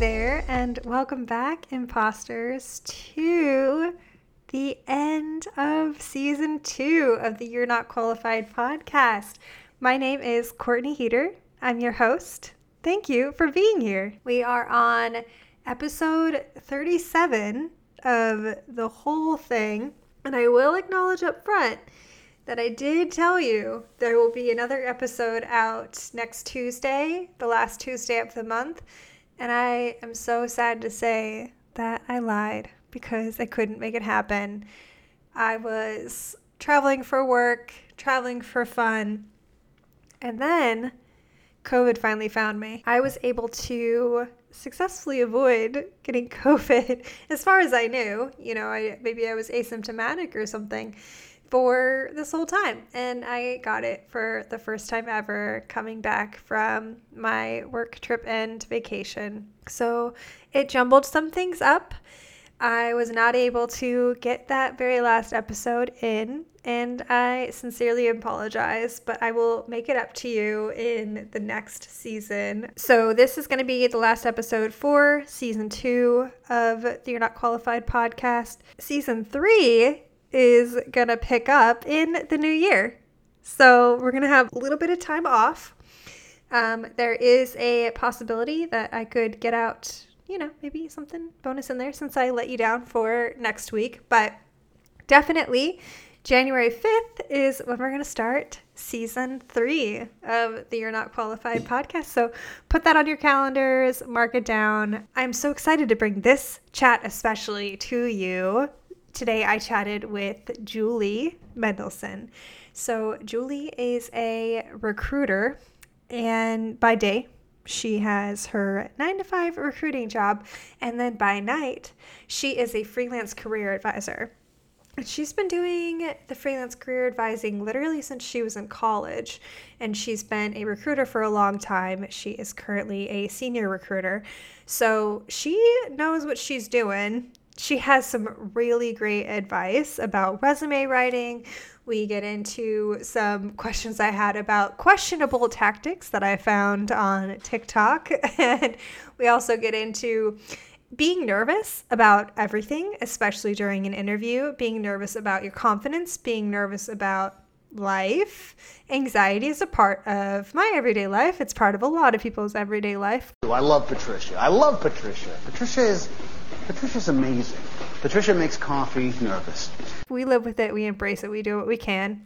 there, and welcome back, imposters, to the end of season two of the You're Not Qualified podcast. My name is Courtney Heater. I'm your host. Thank you for being here. We are on episode 37 of the whole thing, and I will acknowledge up front that I did tell you there will be another episode out next Tuesday, the last Tuesday of the month. And I am so sad to say that I lied because I couldn't make it happen. I was traveling for work, traveling for fun, and then COVID finally found me. I was able to successfully avoid getting COVID as far as I knew. You know, I maybe I was asymptomatic or something for this whole time. And I got it for the first time ever coming back from my work trip and vacation. So it jumbled some things up. I was not able to get that very last episode in, and I sincerely apologize, but I will make it up to you in the next season. So, this is going to be the last episode for season two of the You're Not Qualified podcast. Season three is going to pick up in the new year. So we're going to have a little bit of time off. Um, there is a possibility that I could get out, you know, maybe something bonus in there since I let you down for next week. But definitely, January 5th is when we're going to start season three of the You're Not Qualified podcast. So put that on your calendars, mark it down. I'm so excited to bring this chat, especially to you today I chatted with Julie Mendelson. So, Julie is a recruiter, and by day, she has her nine to five recruiting job, and then by night, she is a freelance career advisor. She's been doing the freelance career advising literally since she was in college, and she's been a recruiter for a long time. She is currently a senior recruiter, so she knows what she's doing she has some really great advice about resume writing. We get into some questions I had about questionable tactics that I found on TikTok. And we also get into being nervous about everything, especially during an interview, being nervous about your confidence, being nervous about life. Anxiety is a part of my everyday life. It's part of a lot of people's everyday life. I love Patricia. I love Patricia. Patricia is Patricia's amazing. Patricia makes coffee nervous. We live with it, we embrace it, we do what we can.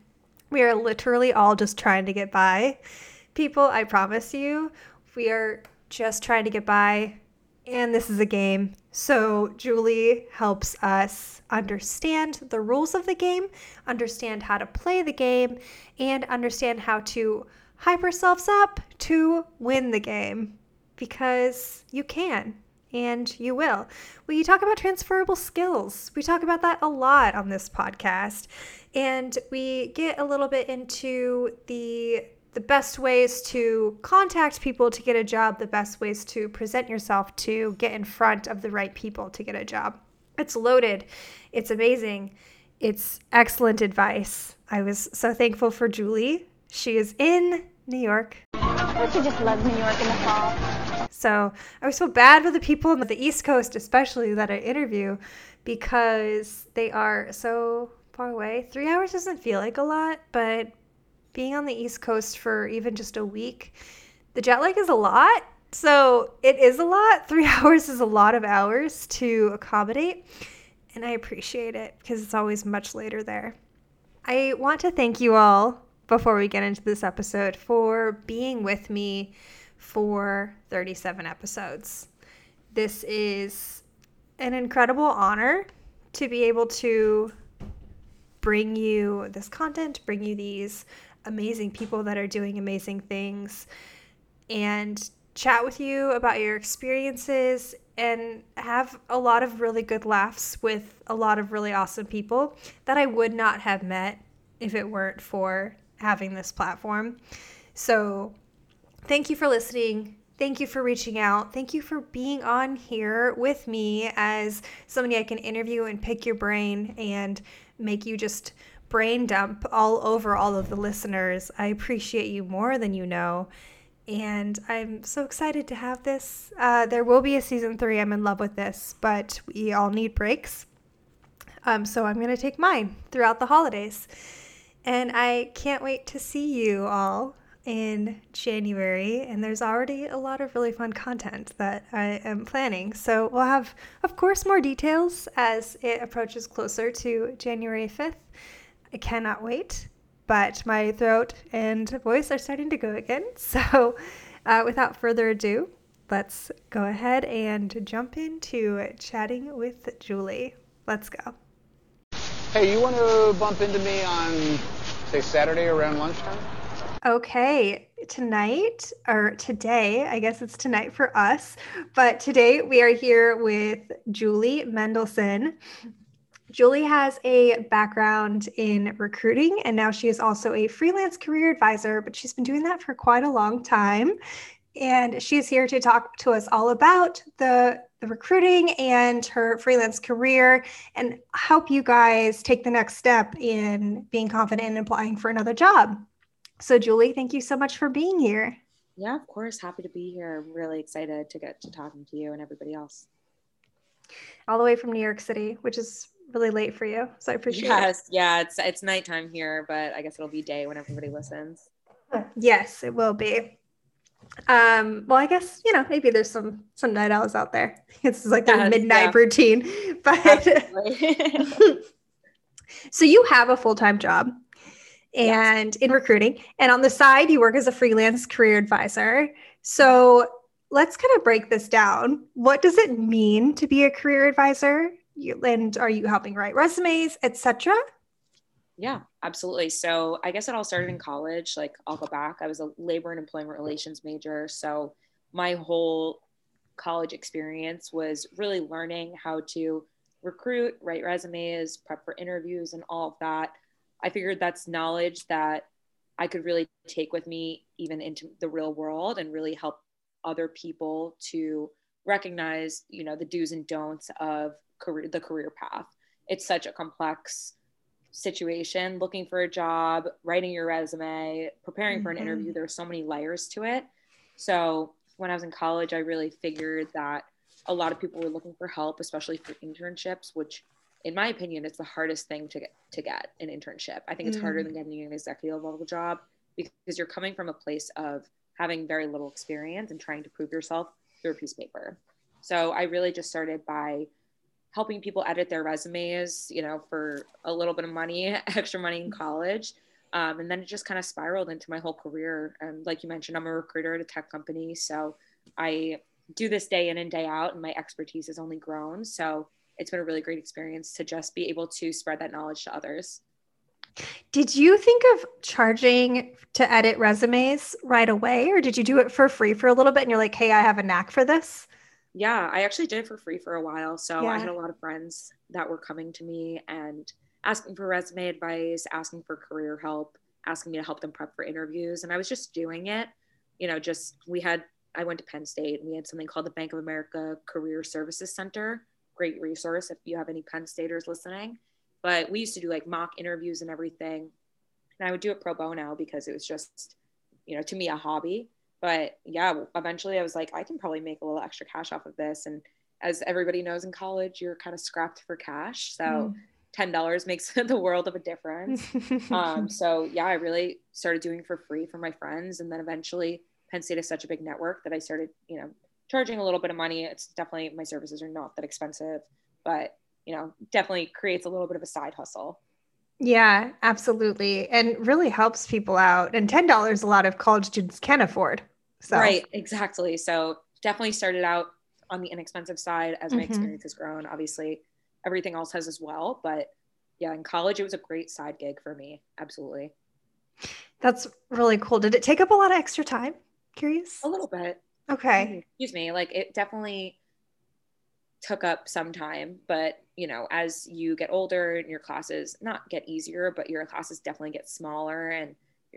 We are literally all just trying to get by. People, I promise you, we are just trying to get by, and this is a game. So, Julie helps us understand the rules of the game, understand how to play the game, and understand how to hype ourselves up to win the game because you can and you will. We talk about transferable skills. We talk about that a lot on this podcast. And we get a little bit into the the best ways to contact people to get a job, the best ways to present yourself to get in front of the right people to get a job. It's loaded. It's amazing. It's excellent advice. I was so thankful for Julie. She is in New York. Don't just love New York in the fall? So I was so bad for the people on the East Coast, especially that I interview, because they are so far away. Three hours doesn't feel like a lot, but being on the East Coast for even just a week, the jet lag is a lot. So it is a lot. Three hours is a lot of hours to accommodate. And I appreciate it because it's always much later there. I want to thank you all before we get into this episode for being with me for 37 episodes. This is an incredible honor to be able to bring you this content, bring you these amazing people that are doing amazing things, and chat with you about your experiences and have a lot of really good laughs with a lot of really awesome people that I would not have met if it weren't for having this platform. So, thank you for listening. Thank you for reaching out. Thank you for being on here with me as somebody I can interview and pick your brain and make you just brain dump all over all of the listeners. I appreciate you more than you know. and I'm so excited to have this. Uh, there will be a season three. I'm in love with this, but we all need breaks. Um, so I'm going to take mine throughout the holidays. And I can't wait to see you all in January. And there's already a lot of really fun content that I am planning. So we'll have, of course, more details as it approaches closer to January 5th. I cannot wait but my throat and voice are starting to go again. So, uh, without further ado, let's go ahead and jump into chatting with Julie. Let's go. Hey, you want to bump into me on, say, Saturday around lunchtime? Okay, tonight, or today, I guess it's tonight for us, but today we are here with Julie Mendelson. Julie has a background in recruiting and now she is also a freelance career advisor, but she's been doing that for quite a long time. And she's here to talk to us all about the, the recruiting and her freelance career and help you guys take the next step in being confident in applying for another job. So, Julie, thank you so much for being here. Yeah, of course. Happy to be here. I'm really excited to get to talking to you and everybody else. All the way from New York City, which is really late for you. So I appreciate yes, it. yeah, it's it's nighttime here, but I guess it'll be day when everybody listens. Yes, it will be. Um, well, I guess you know maybe there's some some night owls out there. It's like yes, midnight yeah. routine, but so you have a full time job and in recruiting, and on the side you work as a freelance career advisor. So let's kind of break this down. What does it mean to be a career advisor? you, and are you helping write resumes, etc.? Yeah, absolutely. So I guess it all started in college. Like I'll go back. I was a labor and employment relations major. So my whole college experience was really learning how to recruit, write resumes, prep for interviews, and all of that. I figured that's knowledge that I could really take with me even into the real world and really help other people to recognize, you know, the do's and don'ts of career the career path it's such a complex situation looking for a job writing your resume preparing mm-hmm. for an mm-hmm. interview there's so many layers to it so when i was in college i really figured that a lot of people were looking for help especially for internships which in my opinion it's the hardest thing to get to get an internship i think it's mm-hmm. harder than getting an executive level job because you're coming from a place of having very little experience and trying to prove yourself through a piece of paper so i really just started by helping people edit their resumes, you know, for a little bit of money, extra money in college. Um, and then it just kind of spiraled into my whole career. And like you mentioned, I'm a recruiter at a tech company. So I do this day in and day out, and my expertise has only grown. So it's been a really great experience to just be able to spread that knowledge to others. Did you think of charging to edit resumes right away, or did you do it for free for a little bit and you're like, hey, I have a knack for this? yeah, I actually did it for free for a while. So yeah. I had a lot of friends that were coming to me and asking for resume advice, asking for career help, asking me to help them prep for interviews. And I was just doing it, you know, just we had, I went to Penn State and we had something called the Bank of America Career Services Center. Great resource if you have any Penn Staters listening. But we used to do like mock interviews and everything. And I would do it pro bono because it was just, you know, to me, a hobby but yeah eventually i was like i can probably make a little extra cash off of this and as everybody knows in college you're kind of scrapped for cash so mm. $10 makes the world of a difference um, so yeah i really started doing for free for my friends and then eventually penn state is such a big network that i started you know charging a little bit of money it's definitely my services are not that expensive but you know definitely creates a little bit of a side hustle yeah, absolutely. And really helps people out. And $10 a lot of college students can afford. So. Right, exactly. So definitely started out on the inexpensive side as my mm-hmm. experience has grown. Obviously, everything else has as well. But yeah, in college, it was a great side gig for me. Absolutely. That's really cool. Did it take up a lot of extra time? Curious? A little bit. Okay. Mm-hmm. Excuse me. Like it definitely took up some time, but you know, as you get older and your classes not get easier, but your classes definitely get smaller and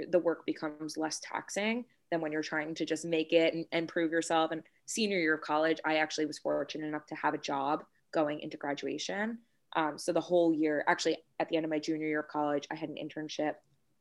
the work becomes less taxing than when you're trying to just make it and, and prove yourself. And senior year of college, I actually was fortunate enough to have a job going into graduation. Um, so the whole year, actually, at the end of my junior year of college, I had an internship.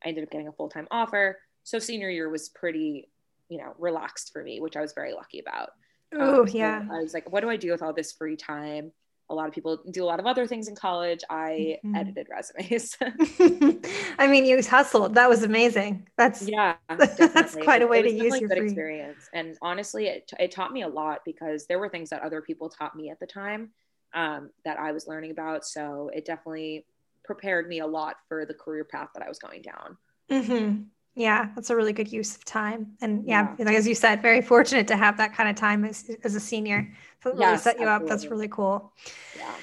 I ended up getting a full time offer. So senior year was pretty you know, relaxed for me, which I was very lucky about. Oh, Um, so yeah. I was like, what do I do with all this free time? A lot of people do a lot of other things in college. I Mhm. edited resumes. I mean, you hustled. That was amazing. That's yeah, That's quite a way it to use your good free- experience. And honestly, it, it taught me a lot because there were things that other people taught me at the time um, that I was learning about. So it definitely prepared me a lot for the career path that I was going down. hmm Yeah, that's a really good use of time. And yeah, like as you said, very fortunate to have that kind of time as, as a senior. So really Yes, set you up. That's really cool. Yeah.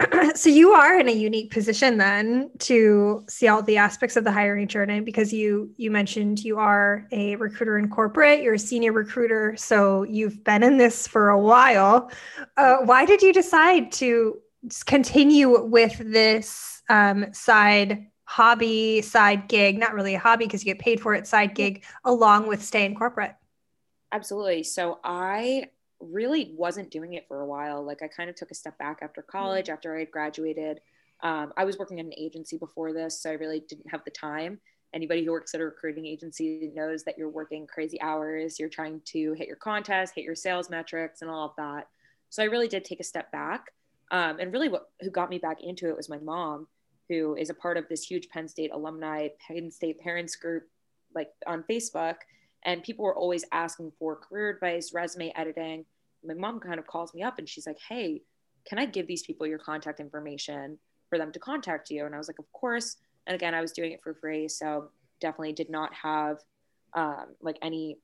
so you are in a unique position then to see all the aspects of the hiring journey because you you mentioned you are a recruiter in corporate you're a senior recruiter so you've been in this for a while uh, why did you decide to continue with this um, side hobby side gig not really a hobby because you get paid for it side gig along with staying corporate Absolutely. So I really wasn't doing it for a while. Like I kind of took a step back after college, after I had graduated. Um, I was working at an agency before this, so I really didn't have the time. Anybody who works at a recruiting agency knows that you're working crazy hours. You're trying to hit your contest, hit your sales metrics, and all of that. So I really did take a step back. Um, and really, what who got me back into it was my mom, who is a part of this huge Penn State alumni, Penn State parents group, like on Facebook and people were always asking for career advice, resume editing. My mom kind of calls me up and she's like, "Hey, can I give these people your contact information for them to contact you?" And I was like, "Of course." And again, I was doing it for free, so definitely did not have um, like any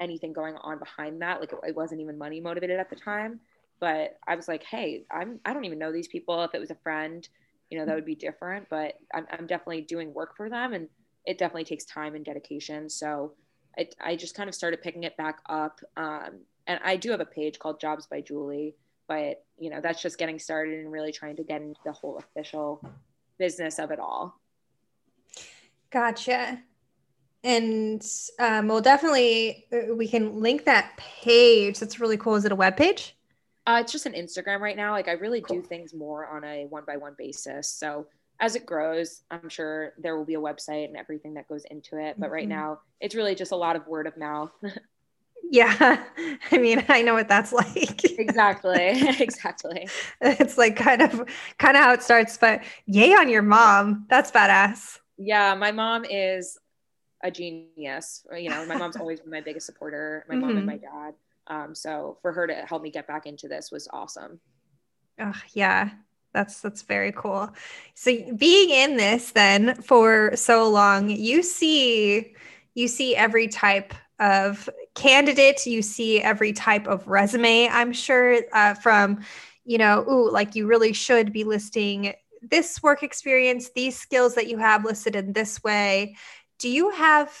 anything going on behind that. Like it, it wasn't even money motivated at the time. But I was like, "Hey, I'm I don't even know these people. If it was a friend, you know, that would be different. But I'm I'm definitely doing work for them, and it definitely takes time and dedication. So." I, I just kind of started picking it back up. Um, and I do have a page called Jobs by Julie, but you know, that's just getting started and really trying to get into the whole official business of it all. Gotcha. And um, we'll definitely uh, we can link that page. That's really cool. Is it a web page? Uh, it's just an Instagram right now. Like I really do things more on a one by one basis. So as it grows, I'm sure there will be a website and everything that goes into it. But right Mhm. now, it's really just a lot of word of mouth. Yeah. I mean, I know what that's like. exactly. exactly. it's like kind of kind of how it starts, but yay on your mom. That's badass. Yeah, my mom is a genius. You know, my mom's always been my biggest supporter, my mom and my dad. Um, so for her to help me get back into this was awesome. Oh, yeah. That's that's very cool. So being in this then for so long, you see you see every type of candidate, you see every type of resume, I'm sure, uh, from, you know, ooh, like you really should be listing this work experience, these skills that you have listed in this way. Do you have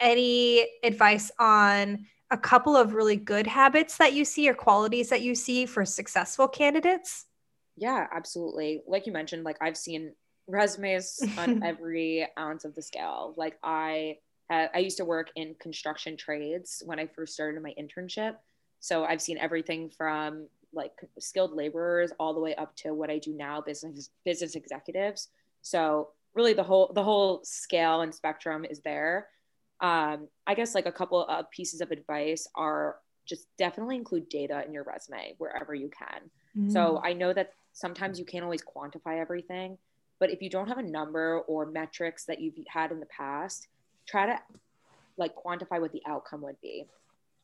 any advice on a couple of really good habits that you see or qualities that you see for successful candidates? Yeah, absolutely. Like you mentioned, like I've seen resumes on every ounce of the scale. Like I I used to work in construction trades when I first started my internship. So I've seen everything from like skilled laborers all the way up to what I do now, business business executives. So really the whole the whole scale and spectrum is there. Um, I guess like a couple of pieces of advice are just definitely include data in your resume wherever you can. So I know that sometimes you can't always quantify everything, but if you don't have a number or metrics that you've had in the past, try to like quantify what the outcome would be.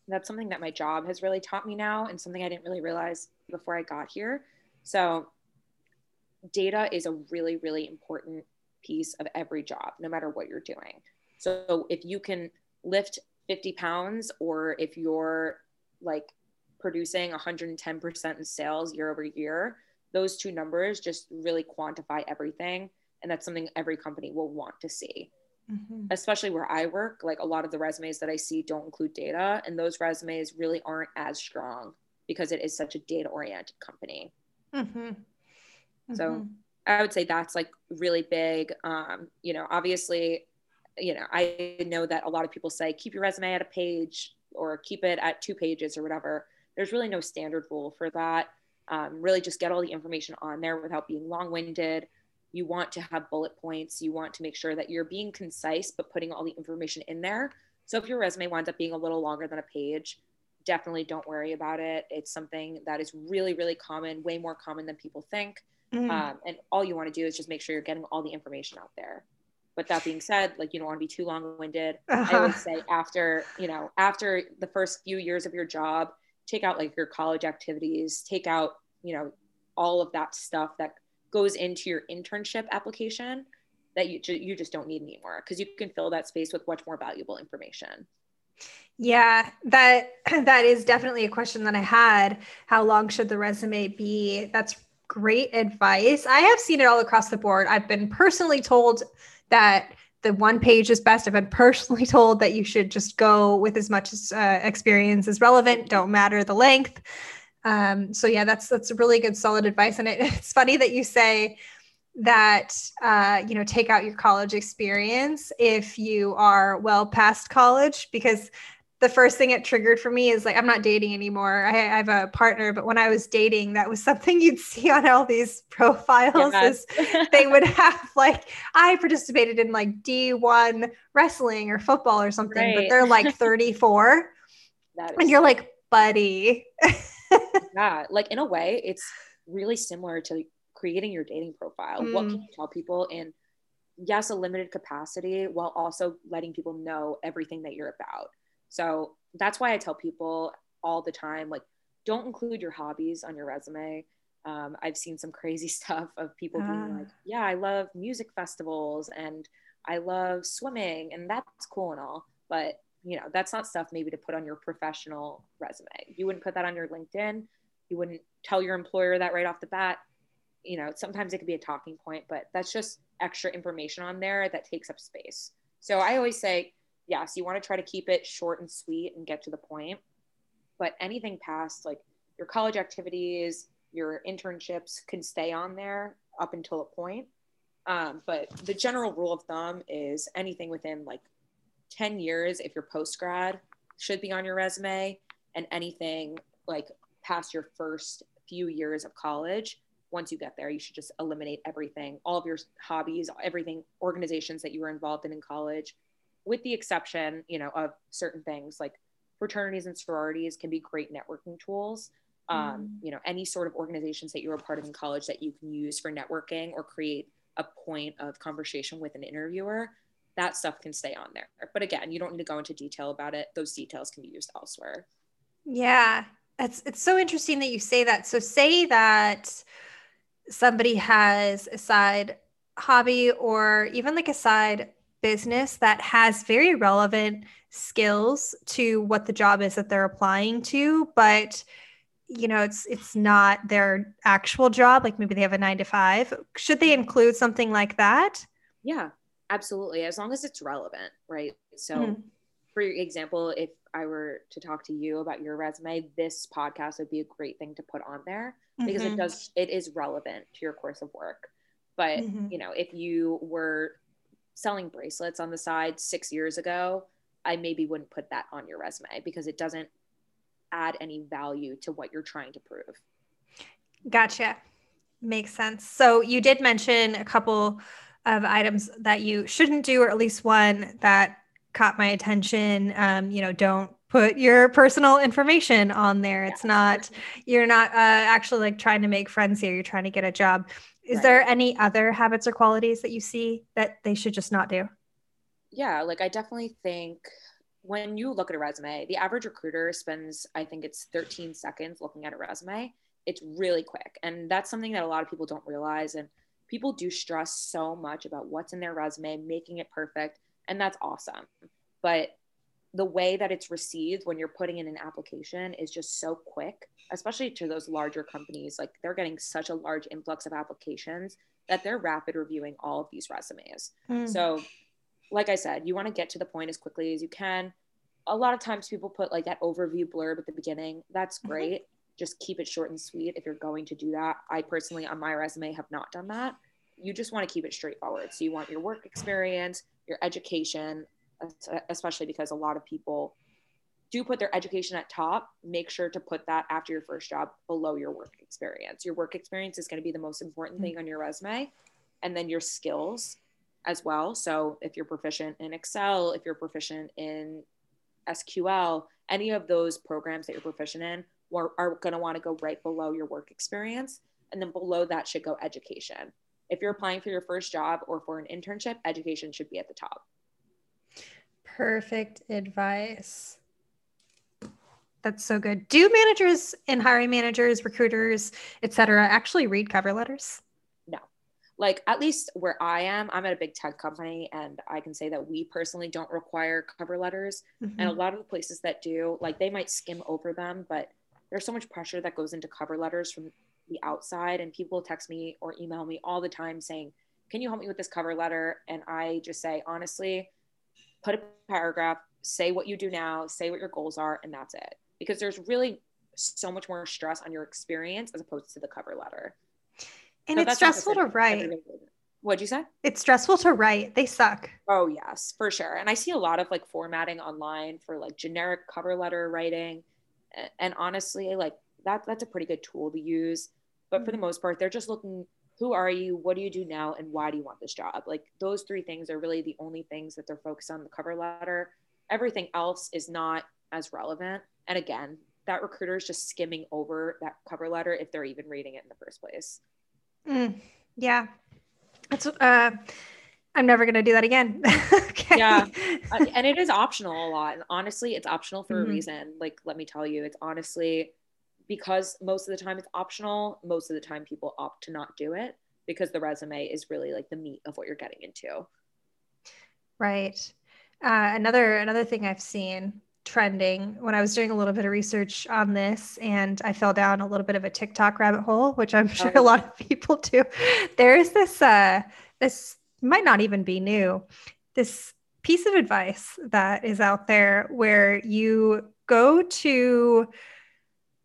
That's something that my job has really taught me now and something I didn't really realize before I got here. So data is a really really important piece of every job no matter what you're doing. So if you can lift 50 pounds or if you're like producing 110% in sales year over year, those two numbers just really quantify everything. And that's something every company will want to see, Mhm. especially where I work. Like a lot of the resumes that I see don't include data, and those resumes really aren't as strong because it is such a data oriented company. Mhm. So Mhm. I would say that's like really big. Um, you know, obviously, you know, I know that a lot of people say keep your resume at a page or keep it at two pages or whatever. There's really no standard rule for that. Um, really, just get all the information on there without being long winded. You want to have bullet points. You want to make sure that you're being concise, but putting all the information in there So if your resume winds up being a little longer than a page, definitely don't worry about it. It's something that is really, really common, way more common than people think. Mm. Um, and all you want to do is just make sure you're getting all the information out there. But that being said, like you don't want to be too long-winded. Uh-huh. I would say after, you know, after the first few years of your job, take out like your college activities, take out, you know, all of that stuff that goes into your internship application that you, you just don't need anymore because you can fill that space with much more valuable information. Yeah, that that is definitely a question that I had. How long should the resume be? That's great advice. I have seen it all across the board. I've been personally told that the one page is best. I've been personally told that you should just go with as much uh, experience as relevant. Don't matter the length. Um, so yeah, that's that's really good, solid advice. And it, it's funny that you say that uh, you know take out your college experience if you are well past college because the first thing it triggered for me is like I'm not dating anymore. I, I, have a partner, but when I was dating, that was something you'd see on all these profiles. Yes. Is they would have like I participated in like D1 wrestling or football or something, right. but they're like 34, and you're like, buddy. yeah, like in a way, it's really similar to creating your dating profile. Mm. What can you tell people in yes, a limited capacity while also letting people know everything that you're about. So that's why I tell people all the time, like, don't include your hobbies on your resume. Um, I've seen some crazy stuff of people being ah. like, yeah, I love music festivals and I love swimming, and that's cool and all. But you know, that's not stuff maybe to put on your professional resume. You wouldn't put that on your LinkedIn. You wouldn't tell your employer that right off the bat. You know, sometimes it could be a talking point, but that's just extra information on there that takes up space. So I always say, yes, you want to try to keep it short and sweet and get to the point. But anything past like your college activities, your internships can stay on there up until a point. Um, but the general rule of thumb is anything within like 10 years if you're post grad should be on your resume and anything like past your first few years of college once you get there you should just eliminate everything all of your hobbies everything organizations that you were involved in in college with the exception you know of certain things like fraternities and sororities can be great networking tools um, mm. you know any sort of organizations that you were a part of in college that you can use for networking or create a point of conversation with an interviewer that stuff can stay on there. But again, you don't need to go into detail about it. Those details can be used elsewhere. Yeah. It's it's so interesting that you say that. So say that somebody has a side hobby or even like a side business that has very relevant skills to what the job is that they're applying to, but you know it's it's not their actual job like maybe they have a 9 to 5 should they include something like that yeah absolutely as long as it's relevant right so mm-hmm. for example if i were to talk to you about your resume this podcast would be a great thing to put on there because mm-hmm. it does it is relevant to your course of work but mm-hmm. you know if you were selling bracelets on the side six years ago i maybe wouldn't put that on your resume because it doesn't add any value to what you're trying to prove gotcha makes sense so you did mention a couple of items that you shouldn't do, or at least one that caught my attention. Um, you know, don't put your personal information on there. It's yeah. not, you're not uh, actually like trying to make friends here. You're trying to get a job. Is right. there any other habits or qualities that you see that they should just not do? Yeah, like I definitely think when you look at a resume, the average recruiter spends, I think it's 13 seconds looking at a resume. It's really quick. And that's something that a lot of people don't realize. And people do stress so much about what's in their resume, making it perfect, and that's awesome. But the way that it's received when you're putting in an application is just so quick, especially to those larger companies. Like they're getting such a large influx of applications that they're rapid reviewing all of these resumes. Mm. So, like I said, you want to get to the point as quickly as you can. A lot of times people put like that overview blurb at the beginning. That's mm-hmm. great. Mm-hmm just keep it short and sweet if you're going to do that. I personally, on my resume, have not done that. You just want to keep it straightforward. So you want your work experience, your education, especially because a lot of people do put their education at top. Make sure to put that after your first job below your work experience. Your work experience is going to be the most important thing mm-hmm. on your resume, and then your skills as well. So if you're proficient in Excel, if you're proficient in SQL, any of those programs that you're proficient in are, are going to want to go right below your work experience. And then below that should go education. If you're applying for your first job or for an internship, education should be at the top. Perfect advice. That's so good. Do managers and hiring managers, recruiters, etc., actually read cover letters? No. Like at least where I am, I'm at a big tech company and I can say that we personally don't require cover letters. Mm-hmm. And a lot of the places that do, like they might skim over them, but there's so much pressure that goes into cover letters from the outside and people text me or email me all the time saying, "Can you help me with this cover letter?" And I just say, "Honestly, put a paragraph, say what you do now, say what your goals are, and that's it." Because there's really so much more stress on your experience as opposed to the cover letter. And so it's stressful to write. What'd you say? It's stressful to write. They suck. Oh yes, for sure. And I see a lot of like formatting online for like generic cover letter writing and honestly like that that's a pretty good tool to use but for the mm-hmm. most part they're just looking who are you what do you do now and why do you want this job like those three things are really the only things that they're focused on the cover letter everything else is not as relevant and again that recruiter is just skimming over that cover letter if they're even reading it in the first place mm, yeah that's uh I'm never going to do that again. okay. Yeah. Uh, and it is optional a lot. And honestly, it's optional for mm-hmm. a reason. Like, let me tell you, it's honestly because most of the time it's optional. Most of the time people opt to not do it because the resume is really like the meat of what you're getting into. Right. Uh, another another thing I've seen trending when I was doing a little bit of research on this, and I fell down a little bit of a TikTok rabbit hole, which I'm sure oh. a lot of people do. There's this uh, this might not even be new. This piece of advice that is out there where you go to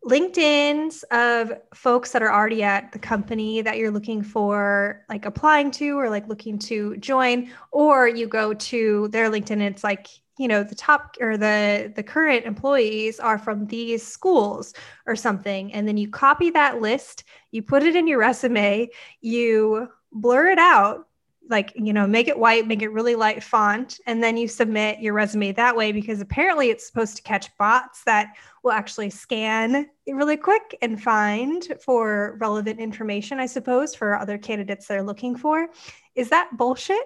LinkedIn's of folks that are already at the company that you're looking for, like applying to or like looking to join, or you go to their LinkedIn. it's like, you know, the top or the the current employees are from these schools or something, and then you copy that list, you put it in your resume, you blur it out like you know make it white make it really light font and then you submit your resume that way because apparently it's supposed to catch bots that will actually scan really quick and find for relevant information i suppose for other candidates they're looking for. Is that bullshit?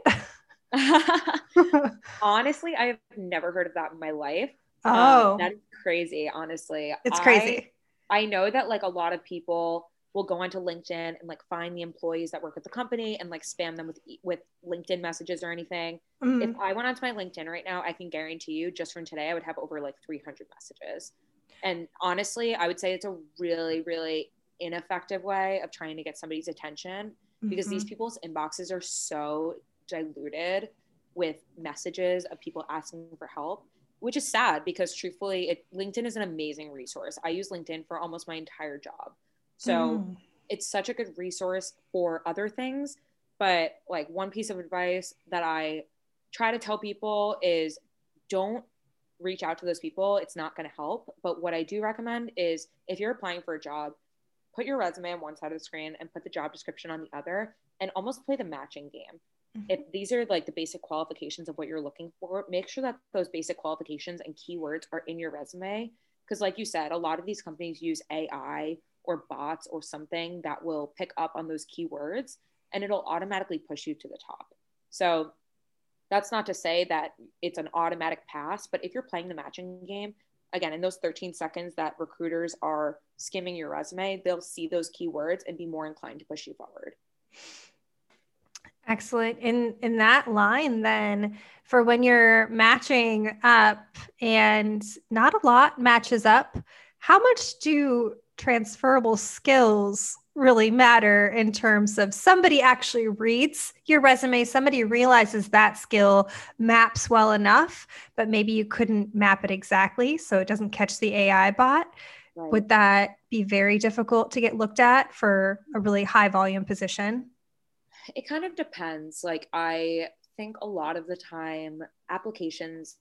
Honestly i have never heard of that in my life. Um, oh. um, that is crazy honestly. It's crazy. I, I know that like a lot of people will go onto LinkedIn and like find the employees that work at the company and like spam them with with LinkedIn messages or anything. Mm. If I went onto my LinkedIn right now, I can guarantee you just from today I would have over like 300 messages. And honestly, I would say it's a really really ineffective way of trying to get somebody's attention because mm-hmm. these people's inboxes are so diluted with messages of people asking for help which is sad because truthfully it, linkedin is an amazing resource i use linkedin for almost my entire job so mm. it's such a good resource for other things. But like one piece of advice that I try to tell people is don't reach out to those people. It's not going to help. But what I do recommend is if you're applying for a job, put your resume on one side of the screen and put the job description on the other and almost play the matching game. Mm-hmm. If these are like the basic qualifications of what you're looking for, make sure that those basic qualifications and keywords are in your resume. Because, like you said, a lot of these companies use AI or bots or something that will pick up on those keywords and it'll automatically push you to the top. So that's not to say that it's an automatic pass, but if you're playing the matching game, again, in those 13 seconds that recruiters are skimming your resume, they'll see those keywords and be more inclined to push you forward. Excellent. In in that line then for when you're matching up and not a lot matches up, how much do transferable skills really matter in terms of somebody actually reads your resume, somebody realizes that skill maps well enough, but maybe you couldn't map it exactly so it doesn't catch the AI bot. Right. Would that be very difficult to get looked at for a really high volume position? It kind of depends. Like, I think a lot of the time applications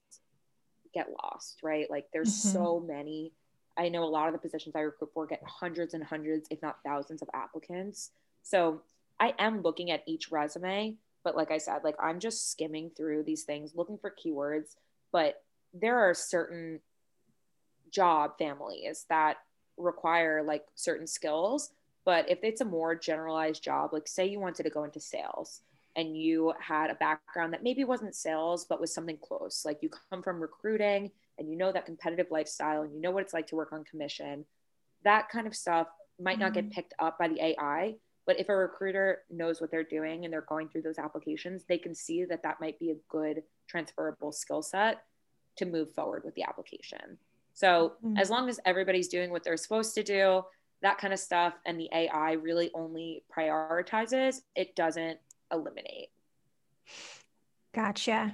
get lost, right? Like, there's mm-hmm. so many I know a lot of the positions I recruit for get hundreds and hundreds, if not thousands, of applicants. So I am looking at each resume, but like I said, like I'm just skimming through these things, looking for keywords. But there are certain job families that require like certain skills but if it's a more generalized job like say you wanted to go into sales and you had a background that maybe wasn't sales but was something close like you come from recruiting and you know that competitive lifestyle and you know what it's like to work on commission that kind of stuff might not get mm-hmm. picked up by the ai but if a recruiter knows what they're doing and they're going through those applications they can see that that might be a good transferable skill set to move forward with the application so mm-hmm. as long as everybody's doing what they're supposed to do that kind of stuff and the ai really only prioritizes it doesn't eliminate. Gotcha.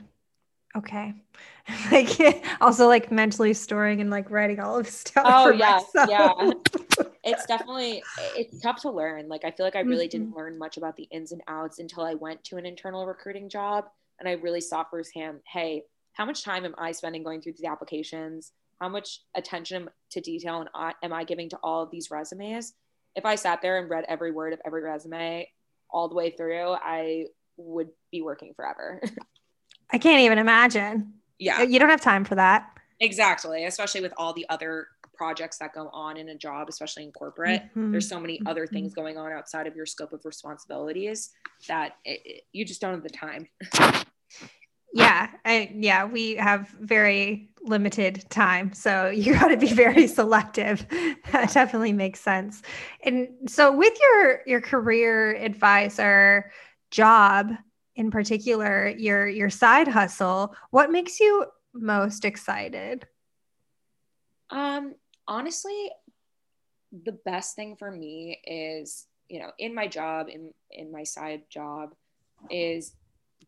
Okay. like also like mentally storing and like writing all of stuff. Oh yeah. Myself. Yeah. it's definitely it's tough to learn. Like I feel like I really mm-hmm. didn't learn much about the ins and outs until I went to an internal recruiting job and I really saw firsthand, hey, how much time am I spending going through these applications? How much attention to detail and I, am I giving to all of these resumes? If I sat there and read every word of every resume, all the way through, I would be working forever. I can't even imagine. Yeah. You don't have time for that. Exactly. Especially with all the other projects that go on in a job, especially in corporate. Mm-hmm. There's so many other mm-hmm. things going on outside of your scope of responsibilities that it, it, you just don't have the time. yeah. I, yeah. We have very limited time. So you got to be very selective. that definitely makes sense. And so with your your career advisor job in particular, your your side hustle, what makes you most excited? Um honestly, the best thing for me is, you know, in my job in in my side job is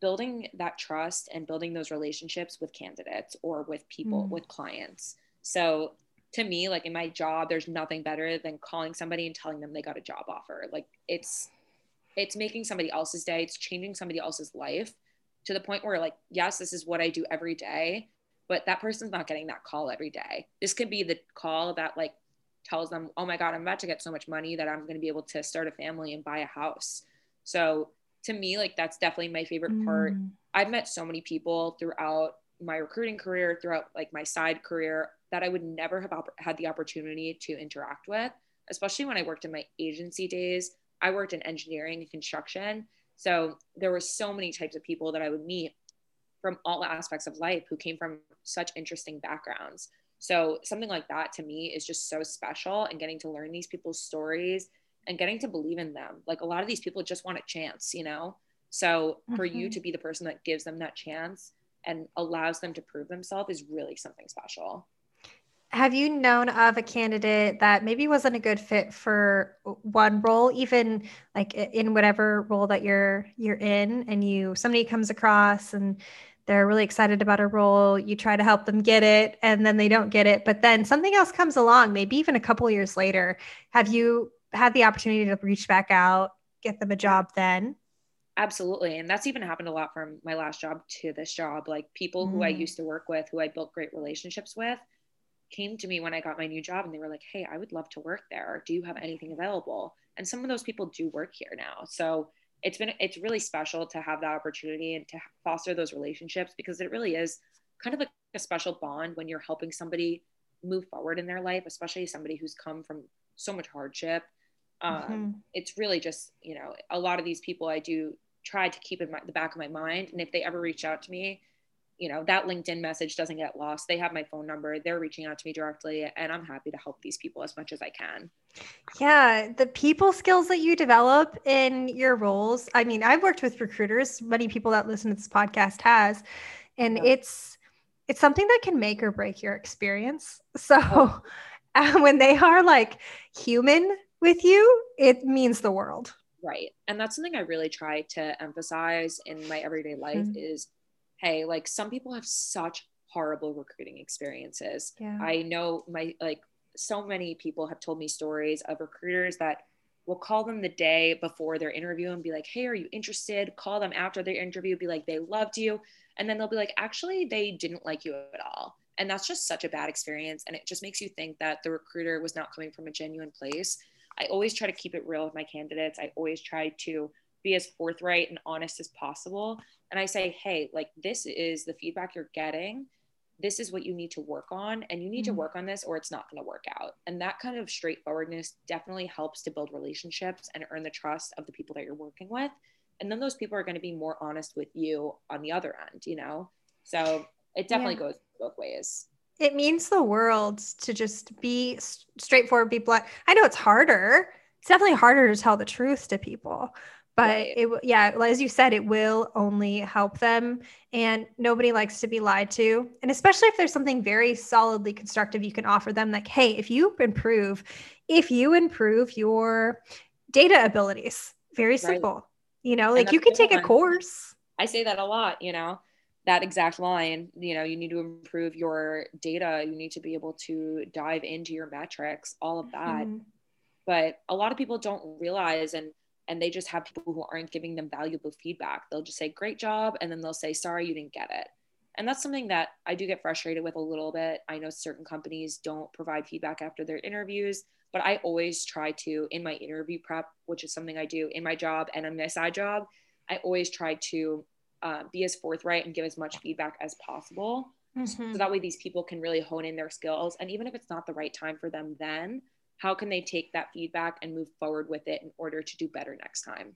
building that trust and building those relationships with candidates or with people, mm. with clients. So to me, like in my job, there's nothing better than calling somebody and telling them they got a job offer. Like it's it's making somebody else's day, it's changing somebody else's life to the point where like, yes, this is what I do every day, but that person's not getting that call every day. This could be the call that like tells them, oh my God, I'm about to get so much money that I'm going to be able to start a family and buy a house. So to me, like that's definitely my favorite part. Mm. I've met so many people throughout my recruiting career, throughout like my side career that I would never have op- had the opportunity to interact with, especially when I worked in my agency days. I worked in engineering and construction. So there were so many types of people that I would meet from all aspects of life who came from such interesting backgrounds. So something like that to me is just so special and getting to learn these people's stories and getting to believe in them. Like a lot of these people just want a chance, you know? So for mm-hmm. you to be the person that gives them that chance and allows them to prove themselves is really something special. Have you known of a candidate that maybe wasn't a good fit for one role, even like in whatever role that you're you're in, and you somebody comes across and they're really excited about a role, you try to help them get it, and then they don't get it, but then something else comes along, maybe even a couple years later. Have you had the opportunity to reach back out, get them a job then. Absolutely. And that's even happened a lot from my last job to this job. Like people mm. who I mm. used to work with, who I built great relationships with, came to me when I got my new job and they were like, Hey, I would love to work there. Do you have anything available? And some of those people do work here now. So it's been, it's really special to have that opportunity and to foster those relationships because it really is kind of like a special bond when you're helping somebody move forward in their life, especially somebody who's come from so much hardship um, mm-hmm. It's really just, you know, a lot of these people I do try to keep in my, the back of my mind. And if they ever reach out to me, you know, that LinkedIn message doesn't get lost. They have my phone number. They're reaching out to me directly, and I'm happy to help these people as much as I can. Yeah, the people skills that you develop in your roles. I mean, I've worked with recruiters, many people that listen to this podcast has, and yeah. it's it's something that can make or break your experience. So oh. when they are like human with you, it means the world. Right. And that's something I really try to emphasize in my everyday life mm-hmm. is hey, like some people have such horrible recruiting experiences. Yeah. I know my like so many people have told me stories of recruiters that will call them the day before their interview and be like, "Hey, are you interested?" Call them after their interview, be like, "They loved you." And then they'll be like, "Actually, they didn't like you at all." And that's just such a bad experience and it just makes you think that the recruiter was not coming from a genuine place I always try to keep it real with my candidates. I always try to be as forthright and honest as possible. And I say, hey, like this is the feedback you're getting. this is what you need to work on and you need mm-hmm. to work on this or it's not going to work out. And that kind of straightforwardness definitely helps to build relationships and earn the trust of the people that you're working with. And then those people are going to be more honest with you on the other end you know? So it definitely yeah. goes both ways. It means the world to just be straightforward be blunt. I know it's harder. It's definitely harder to tell the truth to people but it yeah as you said it will only help them and nobody likes to be lied to and especially if there's something very solidly constructive you can offer them like hey if you improve if you improve your data abilities very simple right. you know like you can take a course i say that a lot you know that exact line you know you need to improve your data you need to be able to dive into your metrics all of that mm-hmm. but a lot of people don't realize and and they just have people who aren't giving them valuable feedback. They'll just say, great job. And then they'll say, sorry, you didn't get it. And that's something that I do get frustrated with a little bit. I know certain companies don't provide feedback after their interviews, but I always try to, in my interview prep, which is something I do in my job and in my side job, I always try to uh, be as forthright and give as much feedback as possible. Mm-hmm. So that way these people can really hone in their skills. And even if it's not the right time for them then, how can they take that feedback and move forward with it in order to do better next time?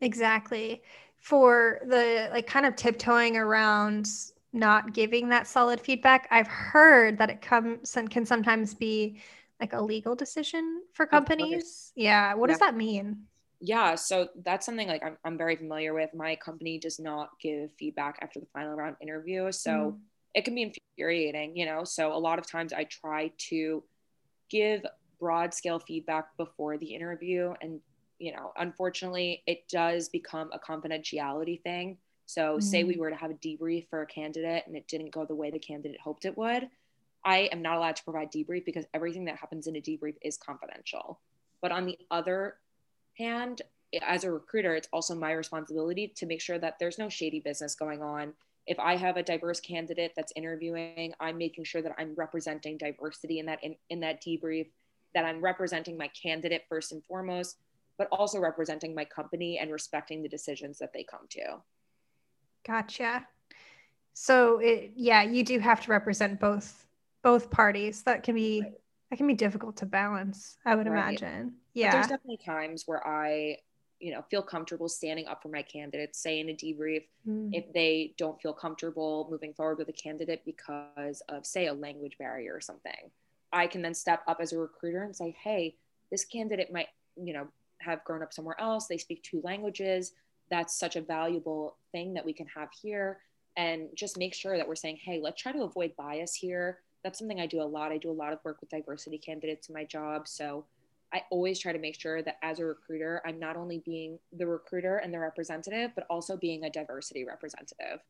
Exactly. For the like kind of tiptoeing around not giving that solid feedback i've heard that it comes and can sometimes be like a legal decision for companies. Yeah what yeah. does that mean? Yeah so that's something like I'm, I'm very familiar with. My company does not give feedback after the final round interview so mm. it can be infuriating you know? So a lot of times i try to give broad scale feedback before the interview and you know unfortunately it does become a confidentiality thing so mm-hmm. say we mm. were to have a debrief for a candidate and it didn't go the way the candidate hoped it would i am not allowed to provide debrief because everything that happens in a debrief is confidential but on the other hand as a recruiter it's also my responsibility to make sure that there's no shady business going on if i have a diverse candidate that's interviewing i'm making sure that i'm representing diversity in that in, in that debrief that I'm representing my candidate first and foremost, but also representing my company and respecting the decisions that they come to. Gotcha. So it yeah, you do have to represent both both parties. That can be right. that can be difficult to balance, I would right. imagine. Yeah. But there's definitely times where I you know feel comfortable standing up for my candidates say in a debrief mm. if they don't feel comfortable moving forward with a candidate because of say a language barrier or something I can then step up as a recruiter and say, hey, this candidate might, you know, have grown up somewhere else. They speak two languages. That's such a valuable thing that we can have here. And just make sure that we're saying, hey, let's try to avoid bias here. That's something I do a lot. I do a lot of work with diversity candidates in my job. So I always try to make sure that as a recruiter, I'm not only being the recruiter and the representative, but also being a diversity representative.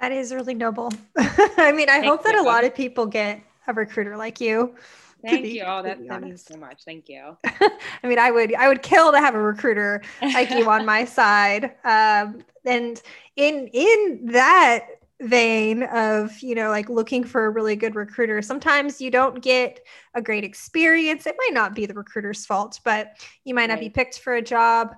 That is really noble. I mean, I Thank hope that you. a lot of people get a recruiter like you. Thank you. Oh, that, that means so much. Thank you. I mean, I would I would kill to have a recruiter like you on my side. Um, and in in that vein of you know like looking for a really good recruiter sometimes you don't get a great experience it might not be the recruiter's fault but you might not right. be picked for a job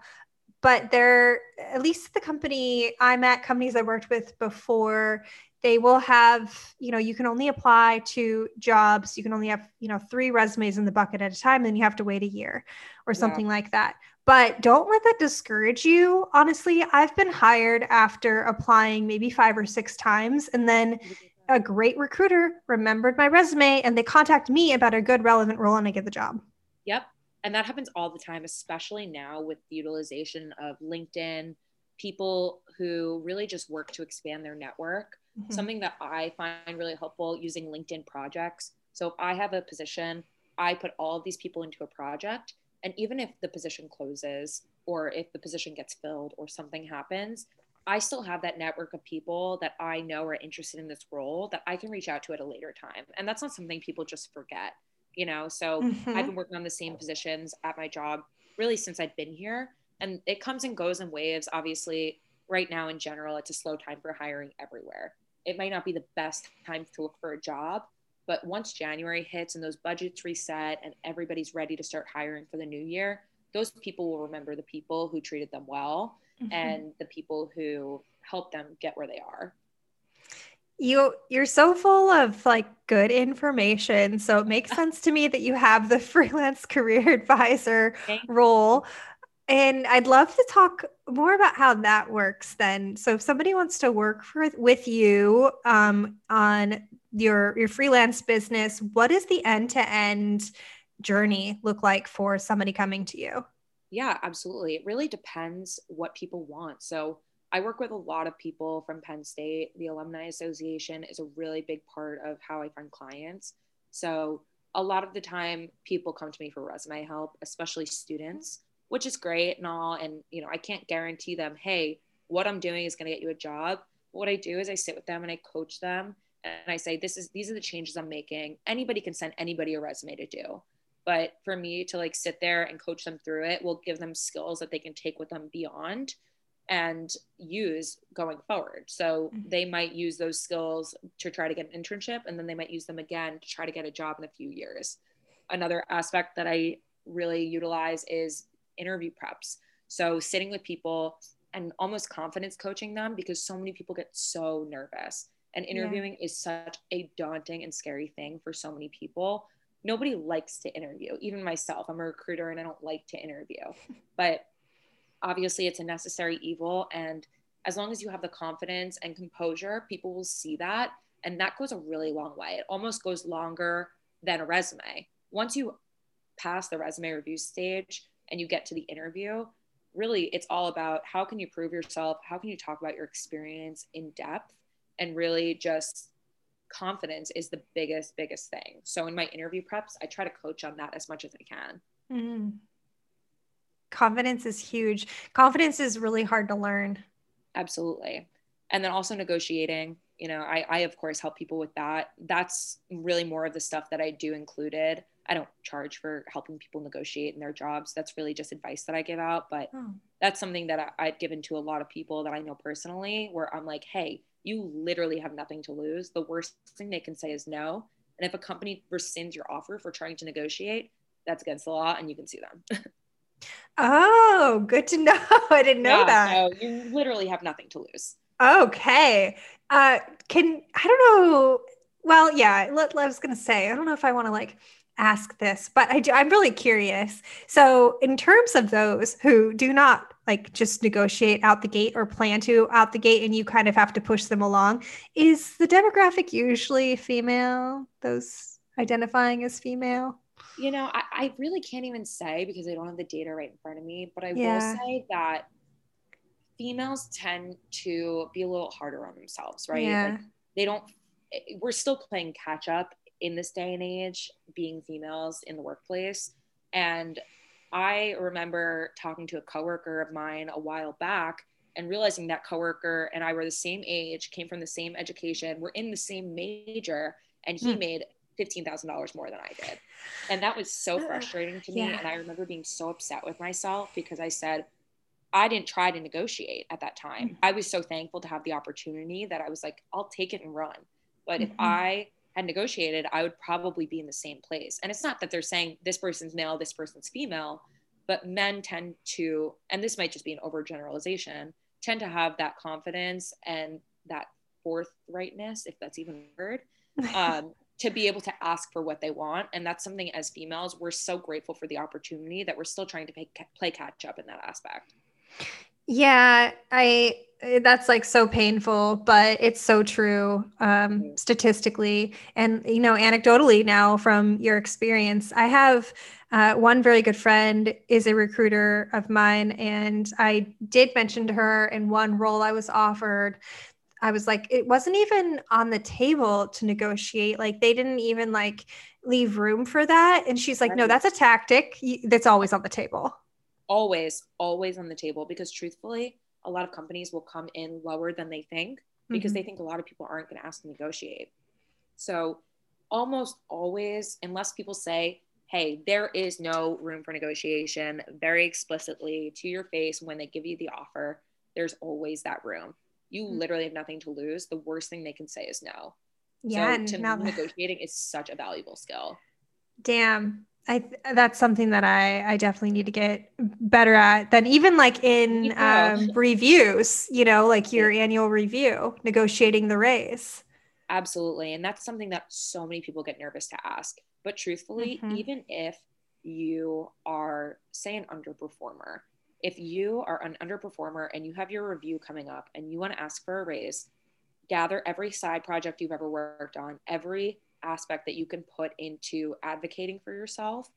but there at least the company i'm at companies i worked with before they will have you know you can only apply to jobs you can only have you know three resumes in the bucket at a time and you have to wait a year or something yeah. like that. But don't let that discourage you. Honestly i've been hired after applying maybe five or six times and then a great recruiter remembered my resume and they contact me about a good relevant role and i get the job. Yep. And that happens all the time especially now with the utilization of linkedin people who really just work to expand their network mm-hmm. something that I find really helpful using LinkedIn projects. So if I have a position, I put all of these people into a project. And even if the position closes or if the position gets filled or something happens, I still have that network of people that I know are interested in this role that I can reach out to at a later time. And that's not something people just forget, you know? So mm-hmm. I've been working on the same positions at my job really since I've been here. And it comes and goes in waves. Obviously, right now in general, it's a slow time for hiring everywhere it might not be the best time to look for a job but once january hits and those budgets reset and everybody's ready to start hiring for the new year those people will remember the people who treated them well mm-hmm. and the people who helped them get where they are you you're so full of like good information so it makes sense to me that you have the freelance career advisor role and i'd love to talk more about how that works then. So if somebody wants to work for, with you um, on your your freelance business what does the end-to-end journey look like for somebody coming to you? Yeah absolutely. It really depends what people want. So I work with a lot of people from Penn State. The Alumni Association is a really big part of how I find clients. So, a lot of the time, people come to me for resume help, especially students, which is great and all. And, you know, I can't guarantee them, hey, what I'm doing is going to get you a job. But what I do is I sit with them and I coach them and I say, this is, these are the changes I'm making. Anybody can send anybody a resume to do. But for me to like sit there and coach them through it will give them skills that they can take with them beyond and use going forward. So mm-hmm. they might use those skills to try to get an internship and then they might use them again to try to get a job in a few years. Another aspect that I really utilize is interview preps. So sitting with people and almost confidence coaching them because so many people get so nervous. And interviewing yeah. is such a daunting and scary thing for so many people. Nobody likes to interview, even myself. I'm a recruiter and I don't like to interview. But obviously it's a necessary evil and as long as you have the confidence and composure people will see that and that goes a really long way it almost goes longer than a resume once you pass the resume review stage and you get to the interview really it's all about how can you prove yourself how can you talk about your experience in depth and really just confidence is the biggest biggest thing so in my interview preps i try to coach on that as much as i can mm confidence is huge. Confidence is really hard to learn. Absolutely. And then also negotiating, you know, I, I of course help people with that. That's really more of the stuff that I do included. I don't charge for helping people negotiate in their jobs. That's really just advice that I give out. But oh. that's something that I, I've given to a lot of people that I know personally, where I'm like, hey, you literally have nothing to lose. The worst thing they can say is no. And if a company rescinds your offer for trying to negotiate, that's against the law and you can sue them. Oh, good to know. I didn't know yeah, that. So you literally have nothing to lose. Okay. Uh, can I don't know. Well, yeah. Let, I was gonna say I don't know if I want to like ask this, but I do. I'm really curious. So, in terms of those who do not like just negotiate out the gate or plan to out the gate, and you kind of have to push them along, is the demographic usually female? Those identifying as female? You know, I, I really can't even say because I don't have the data right in front of me, but I yeah. will say that females tend to be a little harder on themselves, right? Yeah. Like they don't, eh, we're still playing catch up in this day and age, being females in the workplace. And I remember talking to a coworker of mine a while back and realizing that coworker and I were the same age, came from the same education, we're in the same major, and he mm. made $15,000 more than I did. And that was so frustrating to me. Yeah. And I remember being so upset with myself because I said, I didn't try to negotiate at that time. Mm-hmm. I was so thankful to have the opportunity that I was like, I'll take it and run. But mm-hmm. if I had negotiated, I would probably be in the same place. And it's not that they're saying this person's male, this person's female, but men tend to, and this might just be an overgeneralization, tend to have that confidence and that forthrightness, if that's even a word, um, to be able to ask for what they want and that's something as females we're so grateful for the opportunity that we're still trying to pay, play catch up in that aspect yeah i that's like so painful but it's so true um, mm-hmm. statistically and you know anecdotally now from your experience i have uh, one very good friend is a recruiter of mine and i did mention to her in one role i was offered I was like, it wasn't even on the table to negotiate. Like they didn't even like leave room for that. And she's like, no, that's a tactic that's always on the table. Always, always on the table. Because truthfully, a lot of companies will come in lower than they think because mm-hmm. they think a lot of people aren't going to ask to negotiate. So almost always, unless people say, hey, there is no room for negotiation very explicitly to your face when they give you the offer, there's always that room you mm-hmm. literally have nothing to lose. The worst thing they can say is no. Yeah, so to now negotiating is such a valuable skill. Damn. I that's something that I I definitely need to get better at than even like in um, reviews, you know, like your annual review, negotiating the raise. Absolutely. And that's something that so many people get nervous to ask. But truthfully, mm-hmm. even if you are, say, an underperformer, if you are an underperformer and you have your review coming up and you want to ask for a raise, gather every side project you've ever worked on, every aspect that you can put into advocating for yourself.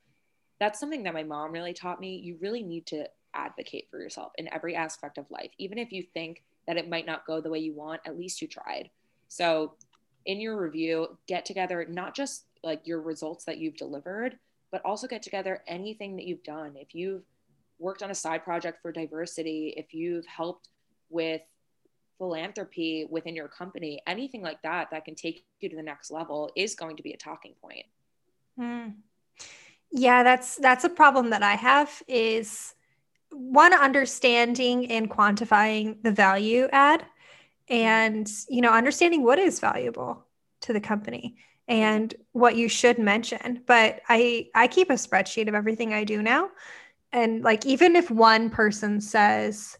That's something that my mom really taught me. You really need to advocate for yourself in every aspect of life. Even if you think that it might not go the way you want, at least you tried. So, in your review, get together not just like your results that you've delivered, but also get together anything that you've done. If you've worked on a side project for diversity, if you've helped with philanthropy within your company, anything like that that can take you to the next level is going to be a talking point. Mm. Yeah, that's that's a problem that I have is one understanding and quantifying the value add and you know understanding what is valuable to the company and what you should mention but i i keep a spreadsheet of everything i do now and like even if one person says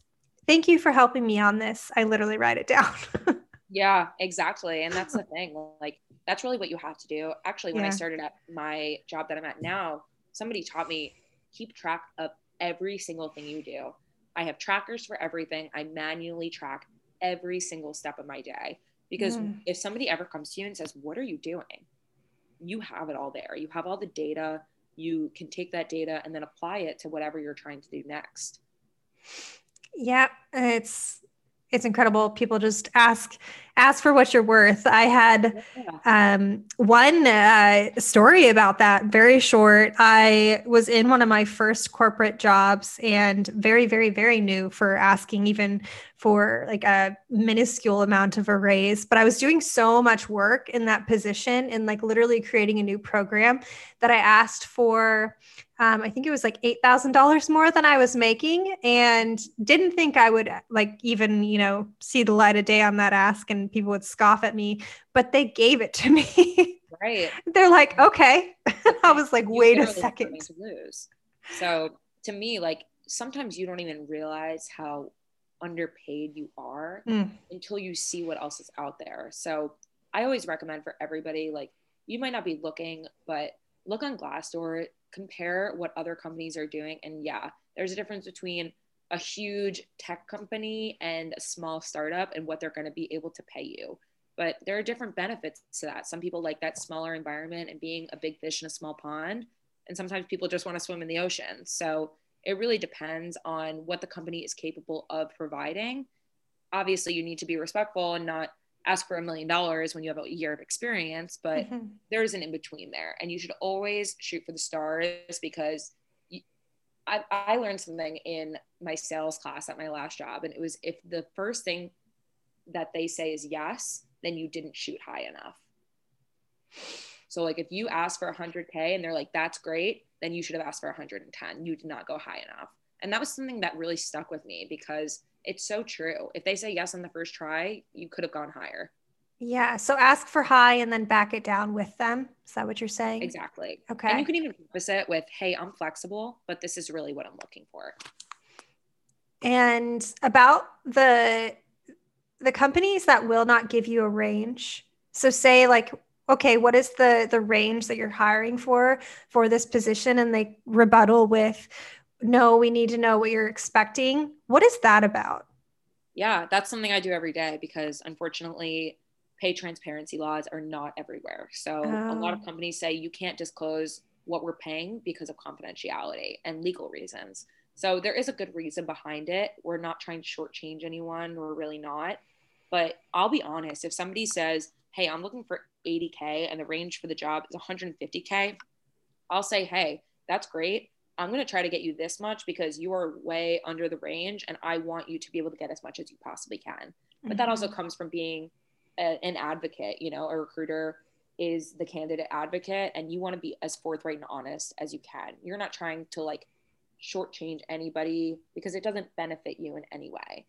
thank you for helping me on this. I literally write it down. Yeah exactly. And that's the thing like that's really what you have to do. Actually when yeah. i started at my job that i'm at now somebody taught me keep track of every single thing you do. I have trackers for everything. I manually track every single step of my day. Because mm. if somebody ever comes to you and says what are you doing? You have it all there. You have all the data. You can take that data and then apply it to whatever you're trying to do next. Yeah, it's it's incredible. People just ask ask for what you're worth. I had um, one uh, story about that, very short. I was in one of my first corporate jobs and very, very, very new for asking even for like a minuscule amount of a raise. But I was doing so much work in that position and like literally creating a new program that I asked for um, I think it was like eight thousand dollars more than I was making, and didn't think I would like even you know see the light of day on that ask, and people would scoff at me. But they gave it to me. Right. They're like, okay. I was like, wait a second. To lose. So to me, like sometimes you don't even realize how underpaid you are mm. until you see what else is out there. So I always recommend for everybody, like you might not be looking, but look on Glassdoor, compare what other companies are doing. And yeah, there's a difference between a huge tech company and a small startup and what they're going to be able to pay you. But there are different benefits to that. Some people like that smaller environment and being a big fish in a small pond. And sometimes people just want to swim in the ocean. So it really depends on what the company is capable of providing. Obviously, you need to be respectful and not ask for a million dollars when you have a year of experience, but mm-hmm. there's an in between there. And you should always shoot for the stars because you, I, I learned something in my sales class at my last job. And it was if the first thing that they say is yes, then you didn't shoot high enough. So, like, if you ask for 100K and they're like, that's great, then you should have asked for 110. You did not go high enough. And that was something that really stuck with me because it's so true. If they say yes on the first try, you could have gone higher. Yeah. So ask for high and then back it down with them. Is that what you're saying? Exactly. Okay. And you can even preface it with, hey, I'm flexible, but this is really what I'm looking for. And about the the companies that will not give you a range. So say like, okay, what is the the range that you're hiring for for this position? And they rebuttal with, no, we need to know what you're expecting. What is that about? Yeah, that's something I do every day because unfortunately, pay transparency laws are not everywhere. So oh. a lot of oh. companies say you can't disclose what we're paying because of confidentiality and legal reasons. So there is a good reason behind it. We're not trying to shortchange anyone. We're really not. But I'll be honest, if somebody says, hey, I'm looking for 80K and the range for the job is 150K, I'll say, hey, that's great. I'm going to try to get you this much because you are way under the range and I want you to be able to get as much as you possibly can. But that also mm-hmm. comes from being a, an advocate, you know, a recruiter is the candidate advocate and you want to be as forthright and honest as you can. You're not trying to like shortchange anybody because it doesn't benefit you in any way.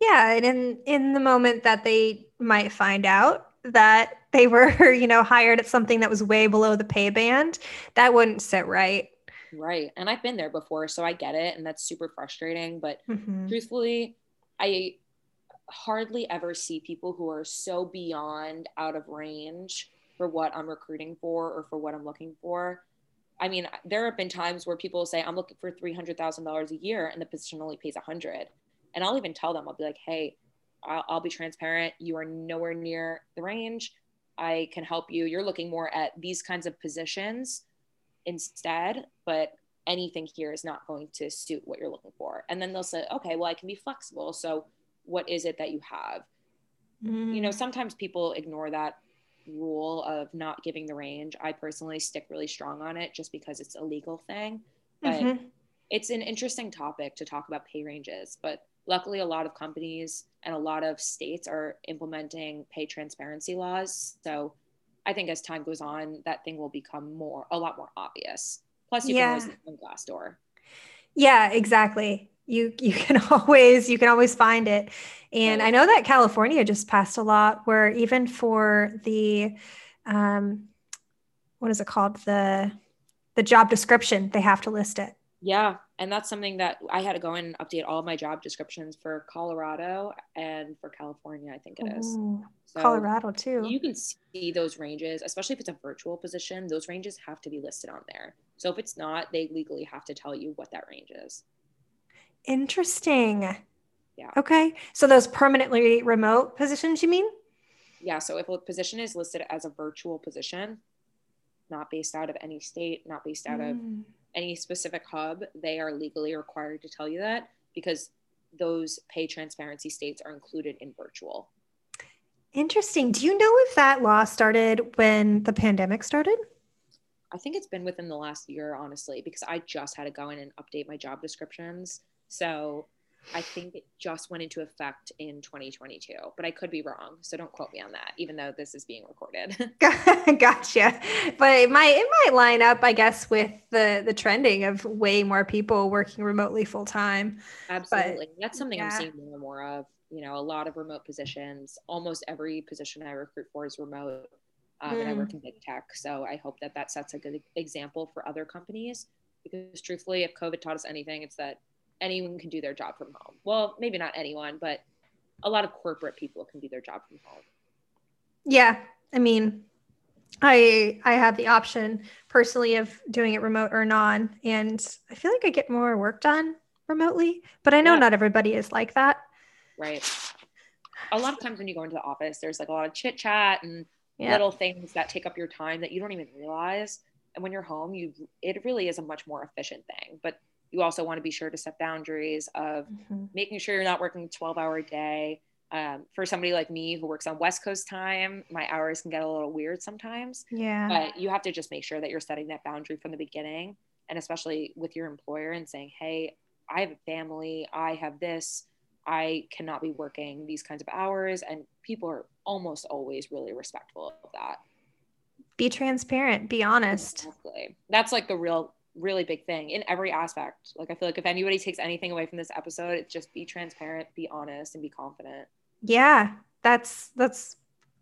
Yeah, and in in the moment that they might find out that they were, you know, hired at something that was way below the pay band, that wouldn't sit right. Right. And I've been there before, so I get it. And that's super frustrating. But mm-hmm. truthfully, I hardly ever see people who are so beyond out of range for what I'm recruiting for or for what I'm looking for. I mean, there have been times where people say, I'm looking for $300,000 a year and the position only pays 100. And I'll even tell them, I'll be like, hey, I'll, I'll be transparent. You are nowhere near the range. I can help you. You're looking more at these kinds of positions instead, but anything here is not going to suit what you're looking for. And then they'll say, okay, well, I can be flexible. So what is it that you have? Mm. You know, mm. sometimes people ignore that rule of not giving the range. I personally stick really strong on it just because it's a legal thing. But mm-hmm. it's an interesting topic to talk about pay ranges. But luckily, a lot of companies and a lot of states are implementing pay transparency laws. So I think as time goes on, that thing will become more, a lot more obvious. Plus, you yeah. can always look on Glassdoor. Yeah, exactly. You you can always you can always find it, and I know that California just passed a lot where even for the, um, what is it called the, the job description they have to list it. Yeah, and that's something that I had to go and update all of my job descriptions for Colorado and for California. I think it is. Ooh, so Colorado too. You can see those ranges, especially if it's a virtual position. Those ranges have to be listed on there. So if it's not, they legally have to tell you what that range is. Interesting. Yeah. Okay. So those permanently remote positions, you mean? Yeah. So if a position is listed as a virtual position, not based out of any state, not based out mm. of any specific hub, they are legally required to tell you that because those pay transparency states are included in virtual. Interesting. Do you know if that law started when the pandemic started? I think it's been within the last year, honestly, because I just had to go in and update my job descriptions. So I think it just went into effect in 2022, but I could be wrong. So don't quote me on that, even though this is being recorded. gotcha. But it might it might line up, I guess, with the the trending of way more people working remotely full time. Absolutely, but, that's something yeah. I'm seeing more and more of. You know, a lot of remote positions. Almost every position I recruit for is remote, um, mm. and I work mm. in big tech. So I hope that that sets a good example for other companies. Because truthfully, if COVID taught us anything, it's that anyone can do their job from home. Well, maybe not anyone, but a lot of corporate people can do their job from home. Yeah, I mean, I I have the option personally of doing it remote or non, and I feel like I get more work done remotely. But I know yeah. not everybody is like that. Right. A lot of times when you go into the office, there's like a lot of chit chat and yeah. little things that take up your time that you don't even realize. And when you're home, you it really is a much more efficient thing. But you also want to be sure to set boundaries of mm-hmm. making sure you're not working a 12 hour day. Um, for somebody like me who works on West Coast time, my hours can get a little weird sometimes. Yeah. But you have to just make sure that you're setting that boundary from the beginning. And especially with your employer and saying, hey, I have a family, I have this, I cannot be working these kinds of hours. And people are almost always really respectful of that. Be transparent, be honest. Exactly. That's like the real really big thing in every aspect. Like I feel like if anybody takes anything away from this episode, it's just be transparent, be honest, and be confident. Yeah, that's that's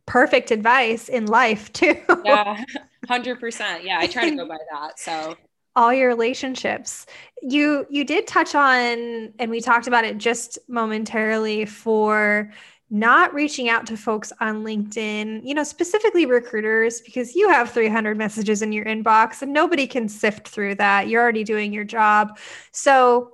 perfect advice in life too. yeah, hundred percent. Yeah, I try to go by that. So all your relationships. You you did touch on, and we talked about it just momentarily for not reaching out to folks on LinkedIn, you know, specifically recruiters, because you have 300 messages in your inbox and nobody can sift through that. You're already doing your job. So,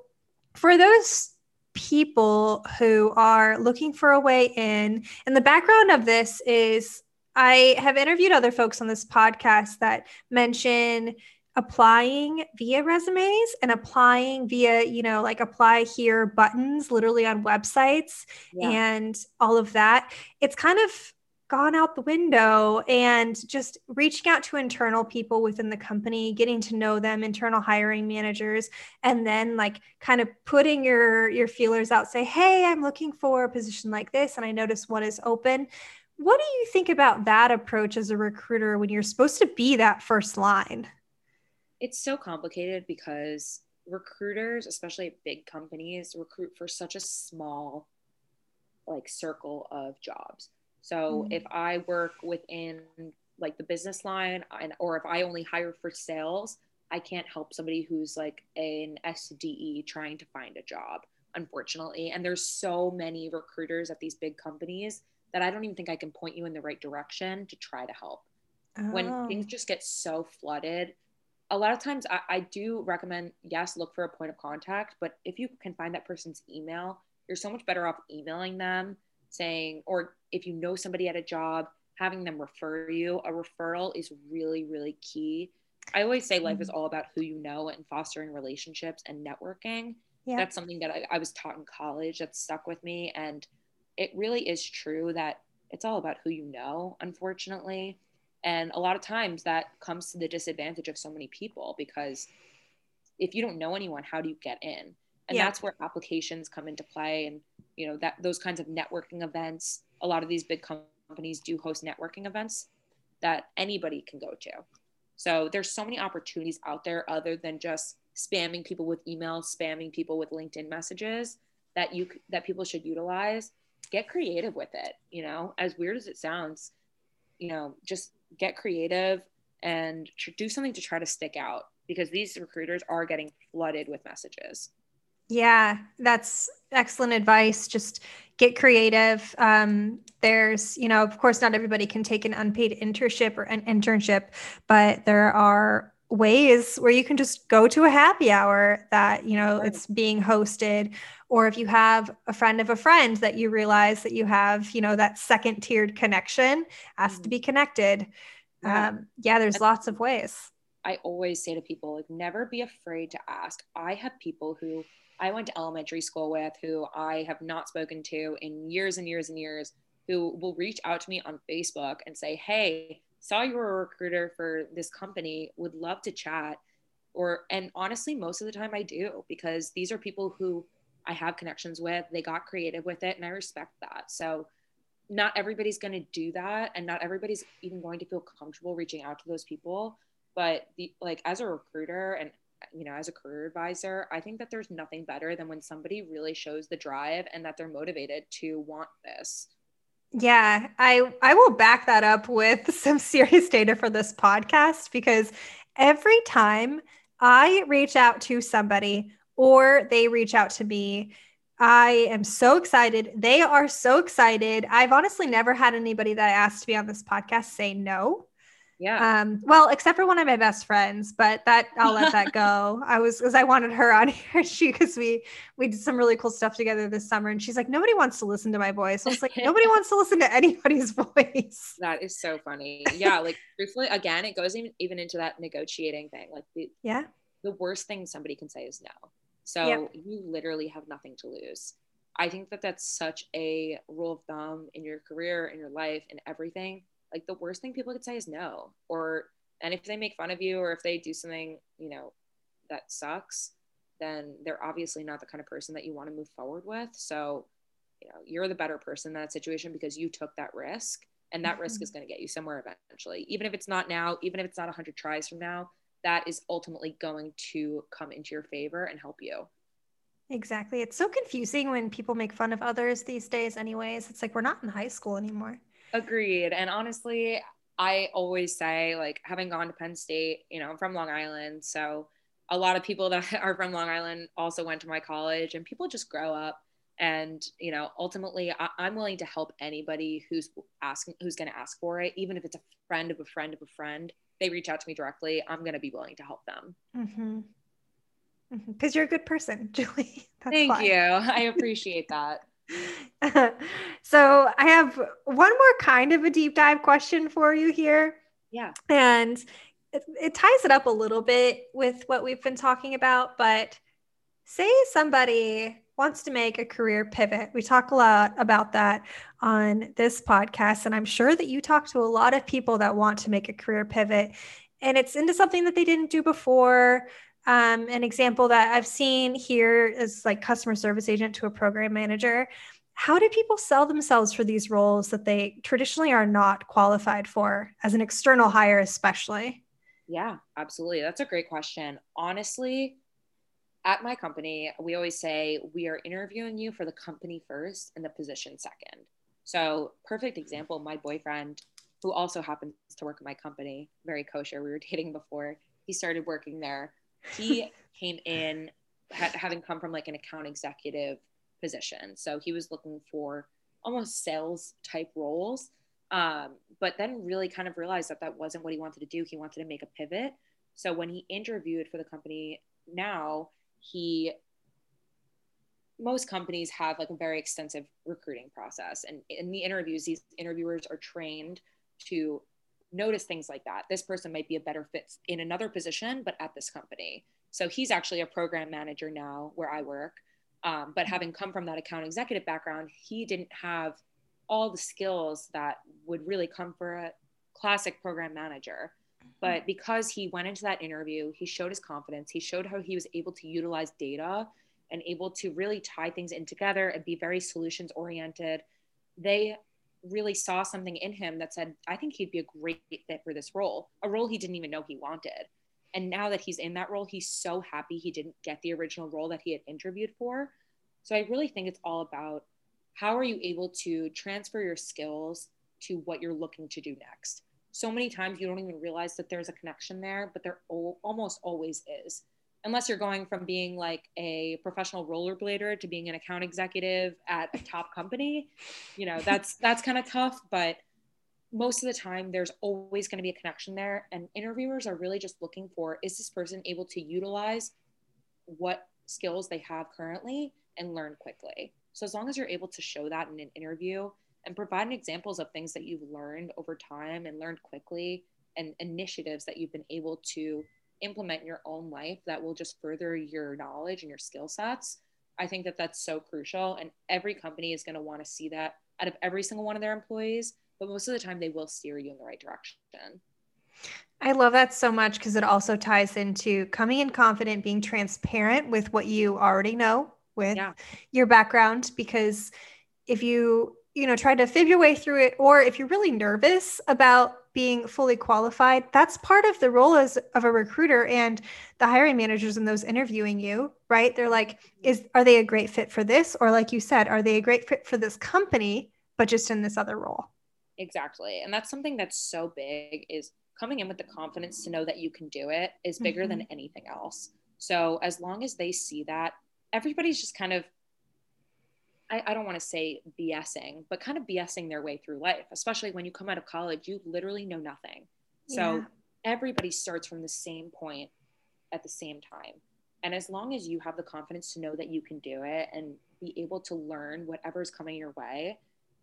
for those people who are looking for a way in, and the background of this is I have interviewed other folks on this podcast that mention applying via resumes and applying via you know like apply here buttons literally on websites yeah. and all of that. It's kind of gone out the window and just reaching out to internal people within the company getting to know them internal hiring managers and then like kind of putting your your feelers out say hey i'm looking for a position like this and i notice one is open. What do you think about that approach as a recruiter when you're supposed to be that first line it's so complicated because recruiters, especially at big companies, recruit for such a small like circle of jobs. So mm-hmm. if I work within like the business line and or if I only hire for sales, I can't help somebody who's like an SDE trying to find a job unfortunately. And there's so many recruiters at these big companies that I don't even think I can point you in the right direction to try to help. Oh. When things just get so flooded, a lot of times I, I do recommend, yes, look for a point of contact, but if you can find that person's email, you're so much better off emailing them saying, or if you know somebody at a job, having them refer you. A referral is really, really key. I always say life is mm-hmm. all about who you know and fostering relationships and networking. Yeah. That's something that I, I was taught in college that stuck with me. And it really is true that it's all about who you know, unfortunately. And a lot of times that comes to the disadvantage of so many people because if you don't know anyone, how do you get in? And yeah. that's where applications come into play and you know that those kinds of networking events. A lot of these big companies do host networking events that anybody can go to. So there's so many opportunities out there other than just spamming people with emails, spamming people with LinkedIn messages that you that people should utilize. Get creative with it, you know, as weird as it sounds, you know, just get creative and do something to try to stick out because these recruiters are getting flooded with messages. Yeah, that's excellent advice. Just get creative. Um, there's, you know, of course, not everybody can take an unpaid internship or an internship, but there are ways where you can just go to a happy hour that you know right. it's being hosted or if you have a friend of a friend that you realize that you have you know that second tiered connection has mm-hmm. to be connected yeah. Um, yeah there's lots of ways i always say to people like never be afraid to ask i have people who i went to elementary school with who i have not spoken to in years and years and years who will reach out to me on facebook and say hey saw you were a recruiter for this company, would love to chat. Or, and honestly, most of the time I do because these are people who I have connections with. They got creative with it, and I respect that. So, not everybody's going to do that, and not everybody's even going to feel comfortable reaching out to those people. But the like as a recruiter and you know as a career advisor, I think that there's nothing better than when somebody really shows the drive and that they're motivated to want this. Yeah, I I will back that up with some serious data for this podcast because every time I reach out to somebody or they reach out to me, I am so excited. They are so excited. I've honestly never had anybody that I asked to be on this podcast say no. Yeah. Um, well, except for one of my best friends, but that I'll let that go. I was because I wanted her on here. She because we we did some really cool stuff together this summer, and she's like, nobody wants to listen to my voice. I was like, nobody wants to listen to anybody's voice. That is so funny. Yeah, like truthfully, again, it goes even even into that negotiating thing. Like the yeah, the worst thing somebody can say is no. So yep. you literally have nothing to lose. I think that that's such a rule of thumb in your career, in your life, in everything like the worst thing people could say is no or and if they make fun of you or if they do something you know that sucks then they're obviously not the kind of person that you want to move forward with. So you know you're the better person in that situation because you took that risk and that mm-hmm. risk is going to get you somewhere eventually. Even if it's not now even if it's not 100 tries from now that is ultimately going to come into your favor and help you. Exactly. It's so confusing when people make fun of others these days anyways. It's like we're not in high school anymore Agreed. And honestly, I always say, like, having gone to Penn State, you know, I'm from Long Island. So a lot of people that are from Long Island also went to my college, and people just grow up. And, you know, ultimately, I- am willing to help anybody who's asking, who's going to ask for it, even if it's a friend of a friend of a friend. They reach out to me directly. I'm going to be willing to help them. Mm-hmm because mm-hmm. you're a good person, Julie. That's Thank fine. you. I appreciate that. so I have one more kind of a deep dive question for you here. Yeah. And it, it ties it up a little bit with what we've been talking about, but say somebody wants to make a career pivot. We talk a lot about that on this podcast. And I'm sure that you talk to a lot of people that want to make a career pivot and it's into something that they didn't do before um, an example that I've seen here is like customer service agent to a program manager. How do people sell themselves for these roles that they traditionally are not qualified for as an external hire, especially? Yeah, absolutely. That's a great question. Honestly, at my company, we always say we are interviewing you for the company first and the position second. So, perfect example my boyfriend, who also happens to work at my company, very kosher, we were dating before, he started working there he came in ha- having come from like an account executive position. So he was looking for almost sales type roles. Um, but then really kind of realized that that wasn't what he wanted to do. He wanted to make a pivot. So when he interviewed for the company now, he most companies have like a very extensive recruiting process and in the interviews these interviewers are trained to notice things like that. This person might be a better fit in another position but at this company. So he's actually a program manager now where i work. Um, but having come from that account executive background he didn't have all the skills that would really come for a classic program manager. But because he went into that interview he showed his confidence. He showed how he was able to utilize data and able to really tie things in together and be very solutions oriented, they really saw something in him that said, I think he'd be a great fit for this role, a role he didn't even know he wanted. And now that he's in that role, he's so happy he didn't get the original role that he had interviewed for. So I really think it's all about how are you able to transfer your skills to what you're looking to do next. So many times you don't even realize that there's a connection there, but there almost always is unless you're going from being like a professional rollerblader to being an account executive at a top company you know that's that's kind of tough but most of the time there's always going to be a connection there and interviewers are really just looking for is this person able to utilize what skills they have currently and learn quickly? So as long as you're able to show that in an interview and provide examples of things that you've learned over time and learned quickly and initiatives that you've been able to implement in your own life that will just further your knowledge and your skill sets i think that that's so crucial and every company is going to want to see that out of every single one of their employees but most of the time they will steer you in the right direction I love that so much because it also ties into coming in confident, being transparent with what you already know with yeah. your background. Because if you, you know, try to fib your way through it, or if you're really nervous about being fully qualified that's part of the role as of a recruiter and the hiring managers and those interviewing you right? They're like is are they a great fit for this? Or like you said are they a great fit for this company but just in this other role? Exactly. And that's something that's so big is coming in with the confidence to know that you can do it is bigger mm-hmm. than anything else. So as long as they see that everybody's just kind of I, I don't want to say BSing, but kind of BSing their way through life, especially when you come out of college, you literally know nothing. So yeah. everybody starts from the same point at the same time. And as long as you have the confidence to know that you can do it and be able to learn whatever's coming your way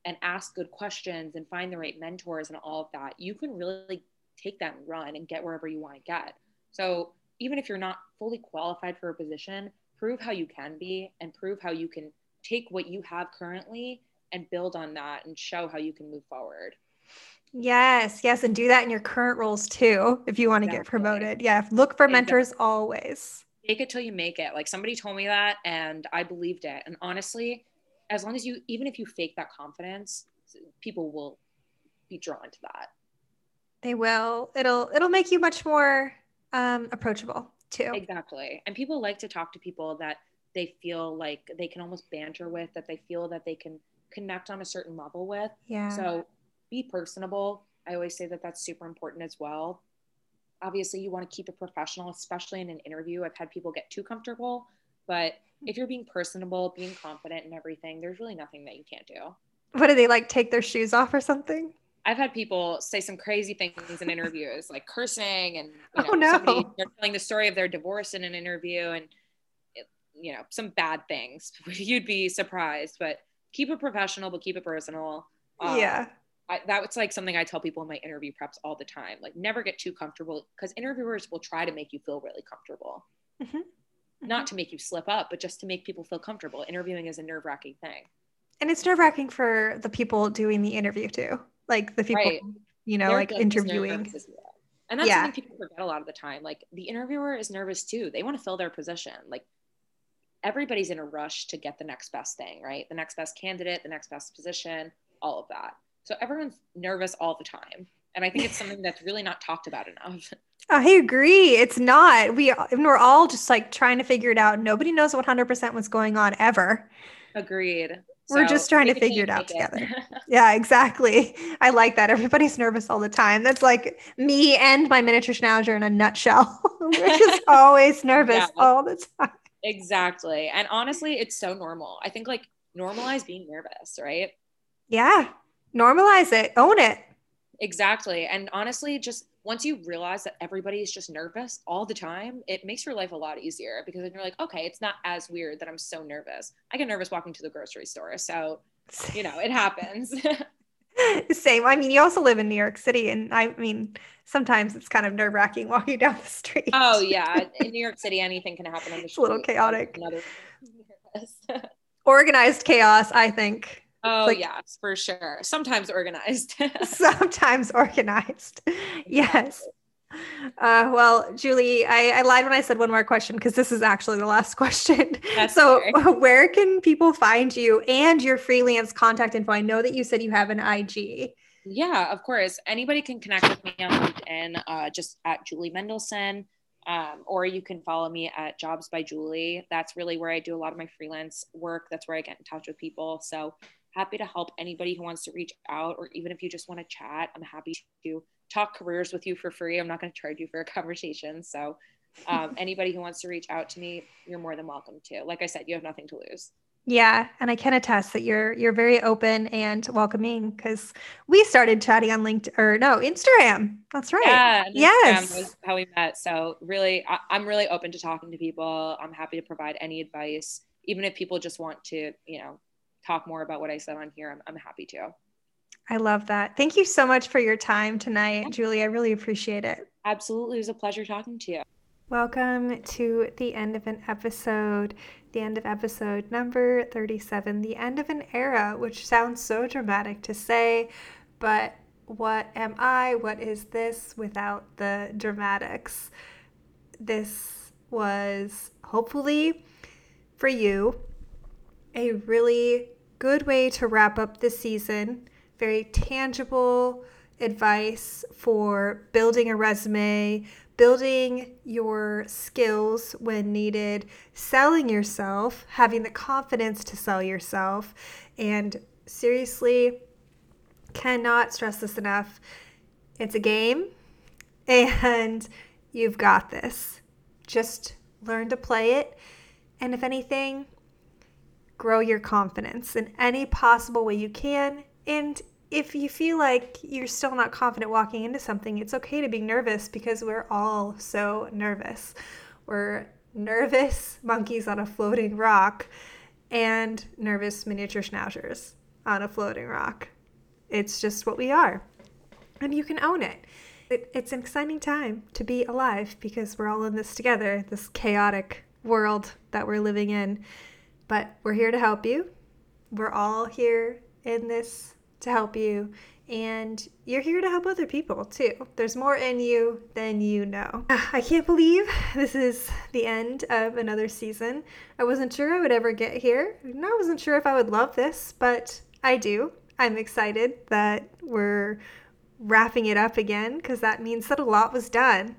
and ask good questions and find the right mentors and all of that, you can really take that and run and get wherever you want to get. So even if you're not fully qualified for a position, prove how you can be and prove how you can take what you have currently and build on that and show how you can move forward. Yes, yes, and do that in your current roles too if you want to exactly. get promoted. Yeah, look for mentors exactly. always. Make it till you make it. Like somebody told me that and I believed it. And honestly, as long as you even if you fake that confidence, people will be drawn to that. They will. It'll it'll make you much more um approachable too. Exactly. And people like to talk to people that they feel like they can almost banter with, that they feel that they can connect on a certain level with. Yeah. So be personable. I always say that that's super important as well. Obviously, you want to keep it professional, especially in an interview. I've had people get too comfortable, but if you're being personable, being confident and everything, there's really nothing that you can't do. What do they like take their shoes off or something? I've had people say some crazy things in interviews, like cursing and you oh, know, oh, no. somebody they're telling the story of their divorce in an interview, and you know some bad things you'd be surprised but keep it professional but keep it personal um, yeah I, that's like something I tell people in my interview preps all the time. Like, never get too comfortable because interviewers will try to make you feel really comfortable. Mm-hmm. Mm-hmm. Not to make you slip up, but just to make people feel comfortable. Interviewing is a nerve wracking thing. And it's nerve wracking for the people doing the interview too. Like the people, right. you know, They're like interviewing. And that's yeah. something people forget a lot of the time. Like, the interviewer is nervous too. They want to fill their position. Like, everybody's in a rush to get the next best thing, right? The next best candidate, the next best position, all of that. So everyone's nervous all the time. And I think it's something that's really not talked about enough. I agree. It's not. We we're all just like trying to figure it out. Nobody knows 100% what's going on ever. Agreed. We're so just trying to figure it out together. yeah, exactly. I like that. Everybody's nervous all the time. That's like me and my miniature schnauzer in a nutshell. We're just always nervous yeah. all the time Exactly. And honestly, it's so normal. I think like normalize being nervous, right? Yeah. Normalize it. Own it. Exactly. And honestly, just once you realize that everybody is just nervous all the time, it makes your life a lot easier because then you're like, okay, it's not as weird that I'm so nervous. I get nervous walking to the grocery store. So, you know, it happens. Same. I mean, you also live in New York City, and I mean, sometimes it's kind of nerve wracking walking down the street. Oh yeah, in New York City, anything can happen on the street. It's a little chaotic. Another- Organized chaos, I think. oh like- yes, for sure. Sometimes organized. Sometimes organized. Yes. Uh, well, Julie, I, I lied when I said one more question because this is actually the last question. That's so, fair. where can people find you and your freelance contact info? I know that you said you have an IG. Yeah, of course. Anybody can connect with me on LinkedIn, uh, just at Julie Mendelson, um, or you can follow me at Jobs by Julie. That's really where I do a lot of my freelance work. That's where I get in touch with people. So happy to help anybody who wants to reach out, or even if you just want to chat, I'm happy to talk careers with you for free. I'm not going to charge you for a conversation. So um, anybody who wants to reach out to me, you're more than welcome to. Like I said, you have nothing to lose. Yeah, and I can attest that you're you're very open and welcoming because we started chatting on LinkedIn or no Instagram. That's right. Yeah, Instagram Yes. was how we met. So really, I, I'm really open to talking to people. I'm happy to provide any advice, even if people just want to, you know, talk more about what I said on here. I'm, I'm happy to. I love that. Thank you so much for your time tonight, Julie. I really appreciate it. Absolutely, it was a pleasure talking to you. Welcome to the end of an episode, the end of episode number 37, the end of an era, which sounds so dramatic to say, but what am I? What is this without the dramatics? This was hopefully for you a really good way to wrap up the season. Very tangible advice for building a resume, building your skills when needed, selling yourself, having the confidence to sell yourself, and seriously, cannot stress this enough. It's a game and you've got this. Just learn to play it. And if anything, grow your confidence in any possible way you can. And if you feel like you're still not confident walking into something, it's okay to be nervous because we're all so nervous. We're nervous monkeys on a floating rock and nervous miniature schnauzers on a floating rock. It's just what we are. And you can own it. it. It's an exciting time to be alive because we're all in this together, this chaotic world that we're living in. But we're here to help you. We're all here in this to help you. And you're here to help other people too. There's more in you than you know. I can't believe this is the end of another season. I wasn't sure I would ever get here. I wasn't sure if I would love this, but I do. I'm excited that we're wrapping it up again because that means that a lot was done.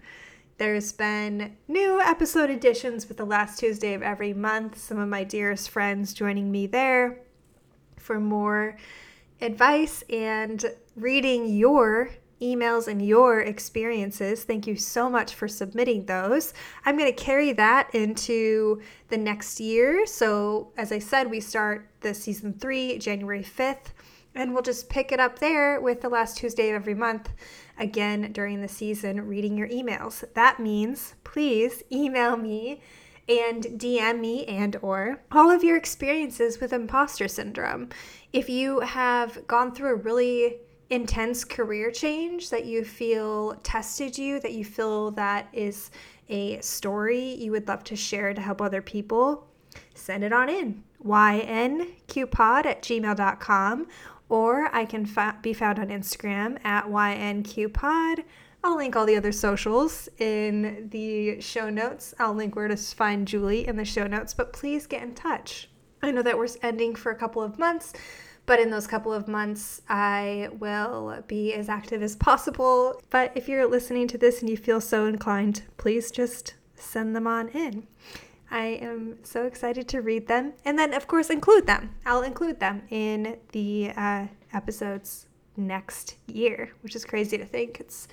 There's been new episode additions with the last Tuesday of every month. Some of my dearest friends joining me there for more advice and reading your emails and your experiences. Thank you so much for submitting those. I'm going to carry that into the next year. So, as I said, we start the season three January 5th, and we'll just pick it up there with the last Tuesday of every month again during the season reading your emails. That means please email me and DM me and or all of your experiences with imposter syndrome. If you have gone through a really intense career change that you feel tested you, that you feel that is a story you would love to share to help other people, send it on in. ynqpod at gmail.com or I can fa- be found on Instagram at ynqpod. I'll link all the other socials in the show notes. I'll link where to find Julie in the show notes, but please get in touch. I know that we're ending for a couple of months, but in those couple of months, I will be as active as possible. But if you're listening to this and you feel so inclined, please just send them on in. I am so excited to read them. And then, of course, include them. I'll include them in the uh, episodes next year, which is crazy to think. It's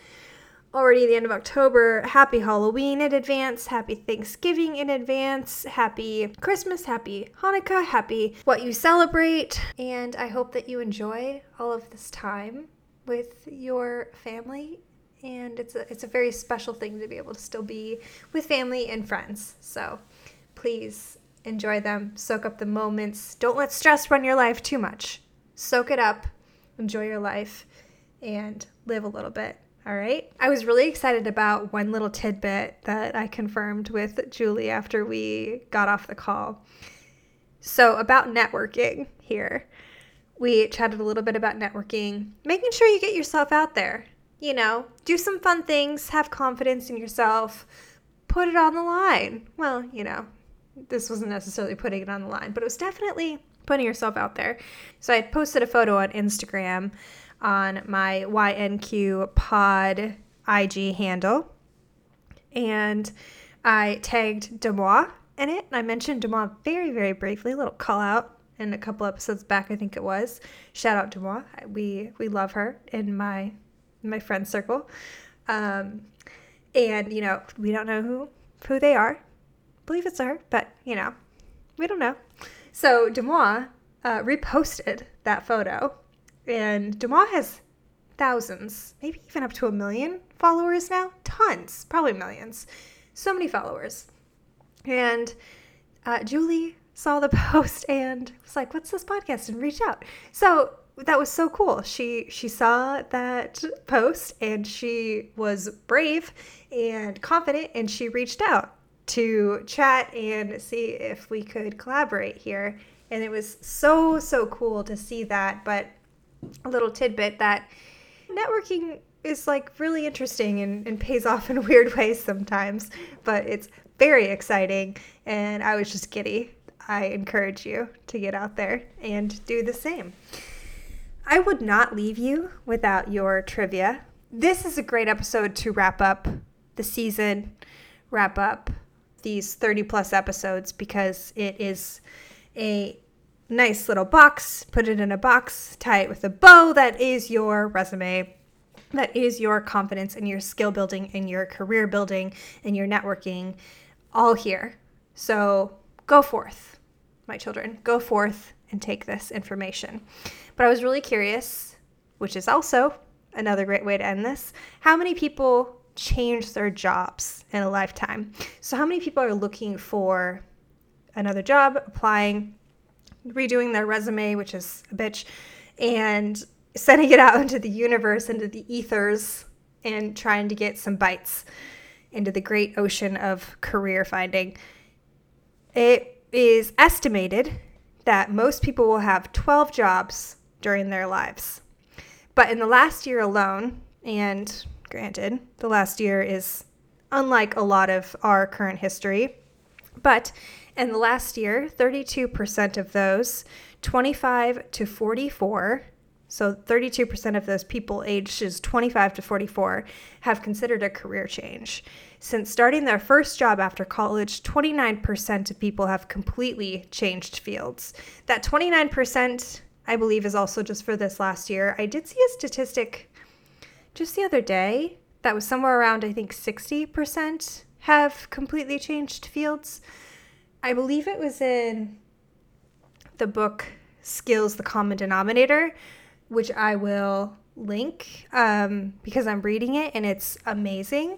already the end of October. Happy Halloween in advance, happy Thanksgiving in advance, happy Christmas, happy Hanukkah, happy what you celebrate. And I hope that you enjoy all of this time with your family. And it's a, it's a very special thing to be able to still be with family and friends. So please enjoy them, soak up the moments. Don't let stress run your life too much. Soak it up, enjoy your life, and live a little bit. All right. I was really excited about one little tidbit that I confirmed with Julie after we got off the call. So, about networking here. We chatted a little bit about networking, making sure you get yourself out there. You know, do some fun things, have confidence in yourself, put it on the line. Well, you know, this wasn't necessarily putting it on the line, but it was definitely putting yourself out there. So, I posted a photo on Instagram on my YNQ pod IG handle. And I tagged Demois in it. And I mentioned Demois very, very briefly, a little call out in a couple episodes back, I think it was. Shout out Demois. We we love her in my in my friend circle. Um, and you know, we don't know who who they are. Believe it's her, but you know, we don't know. So Demois uh, reposted that photo and Demois has thousands, maybe even up to a million followers now. Tons, probably millions. So many followers. And uh, Julie saw the post and was like, "What's this podcast?" and reached out. So that was so cool. She she saw that post and she was brave and confident and she reached out to chat and see if we could collaborate here. And it was so so cool to see that, but a little tidbit that networking is like really interesting and, and pays off in weird ways sometimes, but it's very exciting. And I was just giddy. I encourage you to get out there and do the same. I would not leave you without your trivia. This is a great episode to wrap up the season, wrap up these 30 plus episodes because it is a nice little box, put it in a box, tie it with a bow. That is your resume. That is your confidence and your skill building and your career building and your networking all here. So go forth, my children. Go forth and take this information. But I was really curious, which is also another great way to end this. How many people change their jobs in a lifetime? So, how many people are looking for another job, applying, redoing their resume, which is a bitch, and sending it out into the universe, into the ethers, and trying to get some bites into the great ocean of career finding. It is estimated that most people will have 12 jobs during their lives. But in the last year alone, and granted, the last year is unlike a lot of our current history, but in the last year, 32% of those 25 to 44, so 32% of those people ages 25 to 44 have considered a career change. Since starting their first job after college, 29% of people have completely changed fields. That 29%, I believe, is also just for this last year. I did see a statistic just the other day that was somewhere around, I think, 60% have completely changed fields. I believe it was in the book Skills the Common Denominator, which I will link um, because I'm reading it and it's amazing.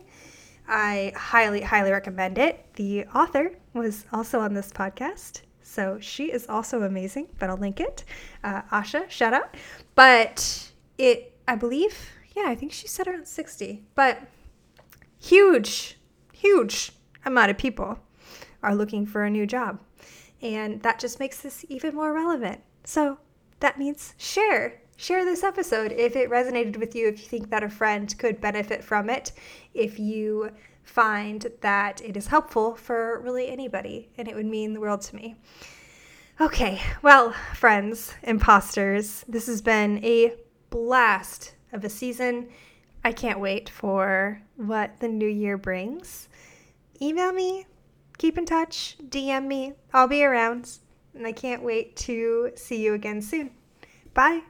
I highly, highly recommend it. The author was also on this podcast, so she is also amazing, but I'll link it. Uh, Asha, shout out. But it, I believe, yeah, I think she said around 60, but huge, huge amount of people are looking for a new job. And that just makes this even more relevant. So that means share. Share this episode if it resonated with you, if you think that a friend could benefit from it, if you find that it is helpful for really anybody, and it would mean the world to me. Okay, well, friends, imposters, this has been a blast of a season. I can't wait for what the new year brings. Email me, keep in touch, DM me. I'll be around, and I can't wait to see you again soon. Bye.